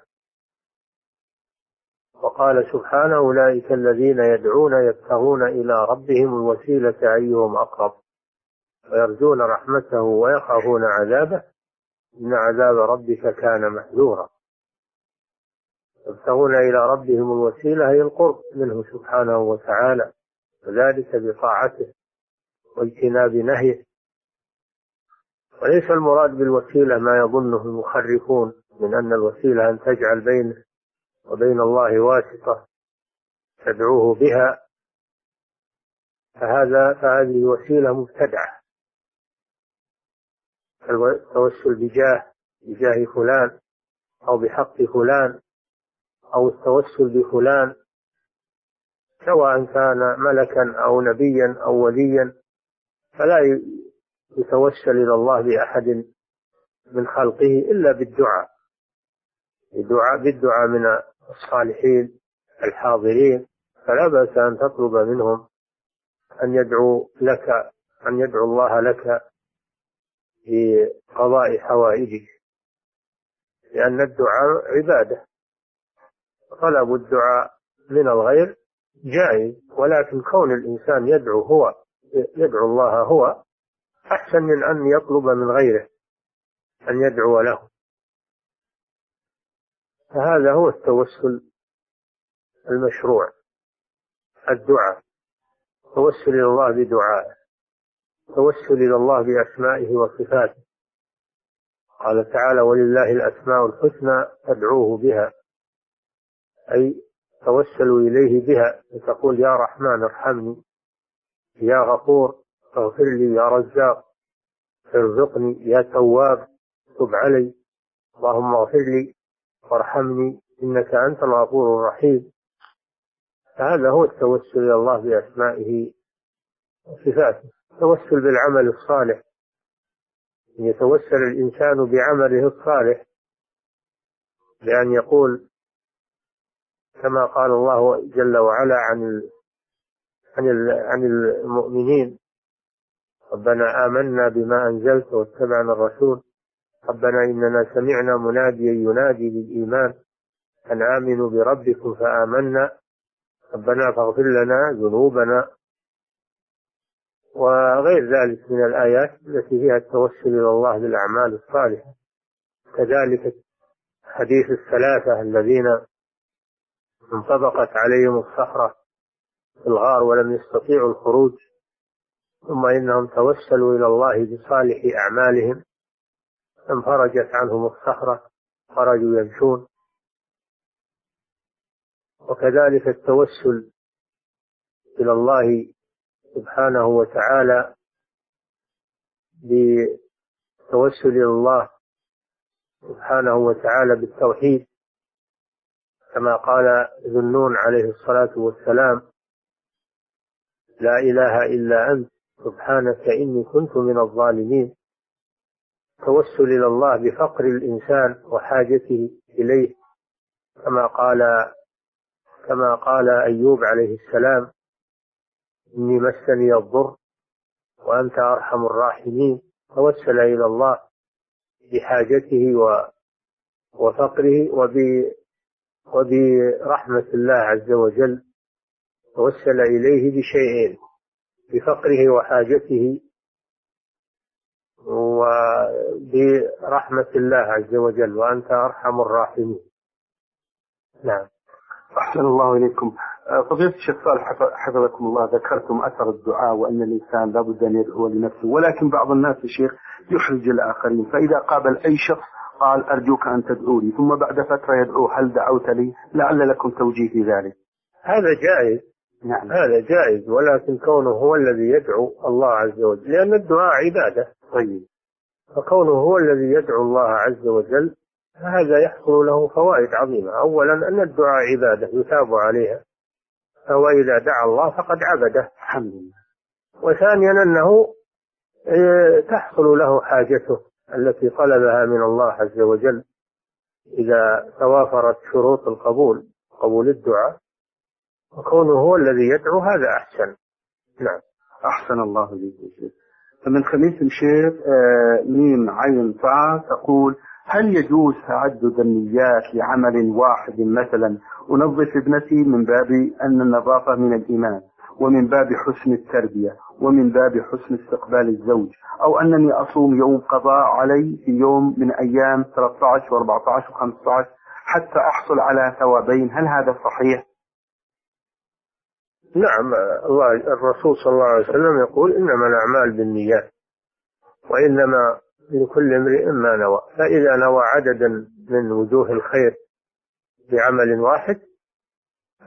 وقال سبحانه أولئك الذين يدعون يبتغون إلى ربهم الوسيلة أيهم أقرب. ويرجون رحمته ويخافون عذابه. إن عذاب ربك كان محذورا. يبتغون إلى ربهم الوسيلة هي القرب منه سبحانه وتعالى. وذلك بطاعته واجتناب نهيه. وليس المراد بالوسيلة ما يظنه المخرفون. من أن الوسيلة أن تجعل بينه وبين الله واسطة تدعوه بها فهذا فهذه وسيلة مبتدعة. التوسل بجاه بجاه فلان أو بحق فلان أو التوسل بفلان سواء كان ملكا أو نبيا أو وليا فلا يتوسل إلى الله بأحد من خلقه إلا بالدعاء. بالدعاء بالدعاء من الصالحين الحاضرين فلا بأس أن تطلب منهم أن يدعو لك أن يدعو الله لك في قضاء حوائجك. لأن الدعاء عبادة. طلب الدعاء من الغير جائز. ولكن كون الإنسان يدعو هو يدعو الله هو أحسن من أن يطلب من غيره أن يدعو له. فهذا هو التوسل المشروع الدعاء توسل إلى الله بدعائه توسل إلى الله بأسمائه وصفاته. قال تعالى ولله الأسماء الحسنى فادعوه بها. أي توسلوا إليه بها تقول يا رحمن ارحمني يا غفور اغفر لي يا رزاق ارزقني يا تواب تب علي اللهم اغفر لي وارحمني إنك أنت الغفور الرحيم. فهذا هو التوسل إلى الله بأسمائه وصفاته. التوسل بالعمل الصالح. أن يتوسل الإنسان بعمله الصالح بأن يقول كما قال الله جل وعلا عن عن عن المؤمنين ربنا آمنا بما أنزلت واتبعنا الرسول. ربنا إننا سمعنا مناديا ينادي للإيمان أن آمنوا بربكم فآمنا. ربنا فاغفر لنا ذنوبنا وغير ذلك من الآيات التي فيها التوسل إلى الله بالأعمال الصالحة. كذلك حديث الثلاثة الذين انطبقت عليهم الصخرة في الغار ولم يستطيعوا الخروج ثم إنهم توسلوا إلى الله بصالح أعمالهم. انفرجت عنهم الصخرة خرجوا يمشون. وكذلك التوسل إلى الله سبحانه وتعالى بالتوسل إلى الله سبحانه وتعالى بالتوحيد. كما قال ذنون عليه الصلاة والسلام لا إله إلا أنت سبحانك إني كنت من الظالمين. التوسل إلى الله بفقر الإنسان وحاجته إليه كما قال كما قال أيوب عليه السلام إني مسني الضر وأنت أرحم الراحمين. توسل إلى الله بحاجته وفقره وب وبرحمة الله عز وجل. توسل إليه بشيئين بفقره وحاجته وبرحمة الله عز وجل وأنت أرحم الراحمين. نعم. أحسن الله إليكم. آه، فضيلة الشيخ صالح حفظكم الله ذكرتم أثر الدعاء وأن الإنسان لابد أن يدعو لنفسه ولكن بعض الناس يا شيخ يحرج الآخرين فإذا قابل أي شخص قال أرجوك أن تدعو لي ثم بعد فترة يدعو هل دعوت لي؟ لعل لكم توجيه في ذلك. هذا جائز. نعم. هذا جائز ولكن كونه هو الذي يدعو الله عز وجل لأن الدعاء عبادة. طيب. فكونه هو الذي يدعو الله عز وجل هذا يحصل له فوائد عظيمة. أولا أن الدعاء عبادة يثاب عليها. فهو إذا دعا الله فقد عبده. الحمد لله. وثانيا أنه آه، تحصل له حاجته التي طلبها من الله عز وجل إذا توافرت شروط القبول قبول الدعاء. وكونه هو الذي يدعو هذا أحسن. نعم. أحسن الله إليك فمن خميس الشيخ آه، ميم عين فا تقول هل يجوز تعدد النيات لعمل واحد مثلا؟ أنظف ابنتي من باب أن النظافة من الإيمان ومن باب حسن التربية ومن باب حسن استقبال الزوج أو أنني أصوم يوم قضاء علي في يوم من أيام 13 و14 و15 حتى أحصل على ثوابين. هل هذا صحيح؟ نعم الله الرسول صلى الله عليه وسلم يقول إنما الأعمال بالنيات وإنما لكل امرئ ما نوى فإذا نوى عددا من وجوه الخير بعمل واحد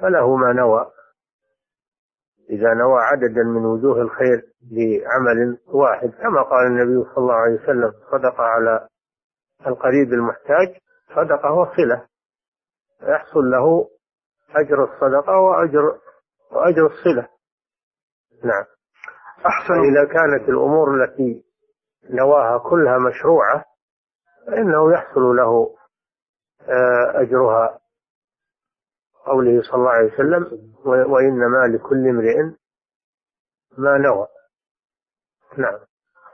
فله ما نوى. إذا نوى عددا من وجوه الخير بعمل واحد كما قال النبي صلى الله عليه وسلم صدق على القريب المحتاج صدقة وصلة يحصل له أجر الصدقة وأجر وأجر الصلة. نعم. أحسن. إذا كانت الأمور التي نواها كلها مشروعة فإنه يحصل له آه، أجرها. قوله صلى الله عليه وسلم وإنما لكل امرئ ما نوى. نعم.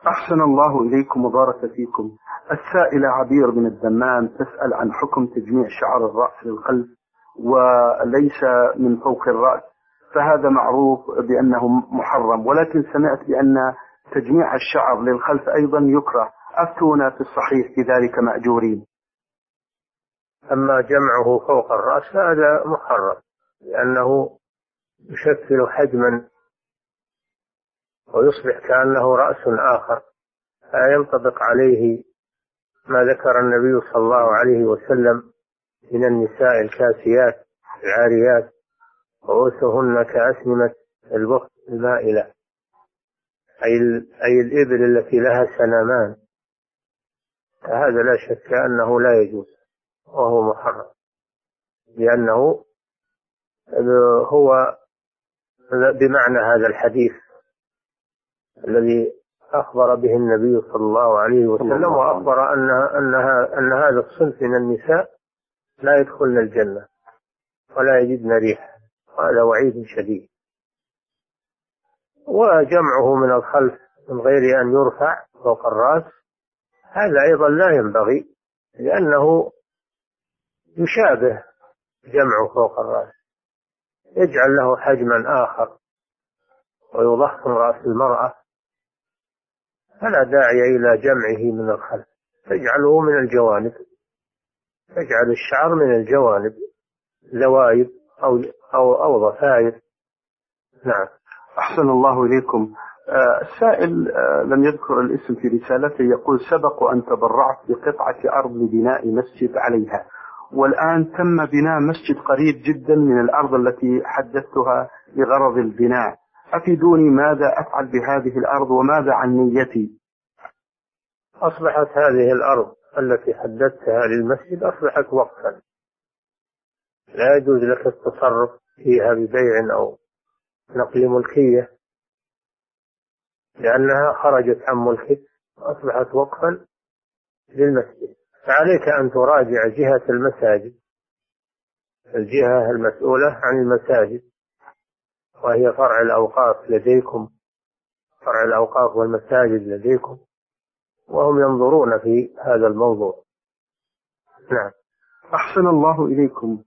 أحسن الله إليكم وبارك فيكم. السائلة عبير بن الدمام تسأل عن حكم تجميع شعر الرأس للخلف وليس من فوق الرأس. فهذا معروف بأنه محرم ولكن سمعت بأن تجميع الشعر للخلف أيضا يكره. أفتونا في الصحيح في ذلك مأجورين. أما جمعه فوق الرأس فهذا محرم لأنه يشكل حجما ويصبح كأنه رأس آخر. فينطبق عليه ما ذكر النبي صلى الله عليه وسلم من النساء الكاسيات العاريات. رؤوسهن كأسنمة البخت المائلة أي أي الإبل التي لها سنامان. فهذا لا شك أنه لا يجوز وهو محرم لأنه هو بمعنى هذا الحديث الذي أخبر به النبي صلى الله عليه وسلم وأخبر أن أنها أن هذا الصنف من النساء لا يدخلن الجنة ولا يجدن ريح هذا وعيد شديد. وجمعه من الخلف من غير أن يرفع فوق الرأس. هذا أيضا لا ينبغي لأنه يشابه جمعه فوق الرأس. يجعل له حجما آخر ويضخم رأس المرأة. فلا داعي إلى جمعه من الخلف. تجعله من الجوانب. تجعل الشعر من الجوانب. زوايد. أو أو أو ضفائر نعم. أحسن الله إليكم. آه، السائل آه، لم يذكر الاسم في رسالته يقول سبق أن تبرعت بقطعة أرض لبناء مسجد عليها والآن تم بناء مسجد قريب جدا من الأرض التي حدثتها لغرض البناء. أفيدوني ماذا أفعل بهذه الأرض وماذا عن نيتي؟ أصبحت هذه الأرض التي حددتها للمسجد أصبحت وقفا. لا يجوز لك التصرف فيها ببيع أو نقل ملكية لأنها خرجت عن ملكك وأصبحت وقفا للمسجد. فعليك أن تراجع جهة المساجد الجهة المسؤولة عن المساجد وهي فرع الأوقاف لديكم فرع الأوقاف والمساجد لديكم وهم ينظرون في هذا الموضوع. نعم. أحسن الله إليكم.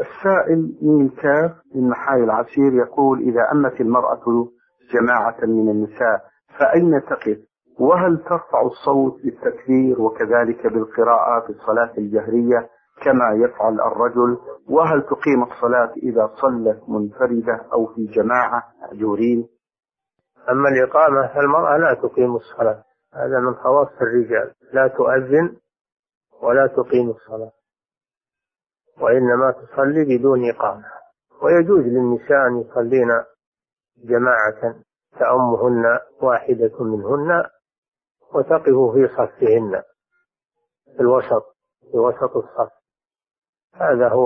السائل من كاف من محاي العسير يقول إذا أمت المرأة جماعة من النساء فأين تقف؟ وهل ترفع الصوت بالتكبير وكذلك بالقراءة في الصلاة الجهرية كما يفعل الرجل؟ وهل تقيم الصلاة إذا صلت منفردة أو في جماعة مأجورين أما الإقامة فالمرأة لا تقيم الصلاة هذا من خواص الرجال لا تؤذن ولا تقيم الصلاة. وإنما تصلي بدون إقامة. ويجوز للنساء أن يصلين جماعة تأمهن واحدة منهن وتقف في صفهن في الوسط في وسط الصف. هذا هو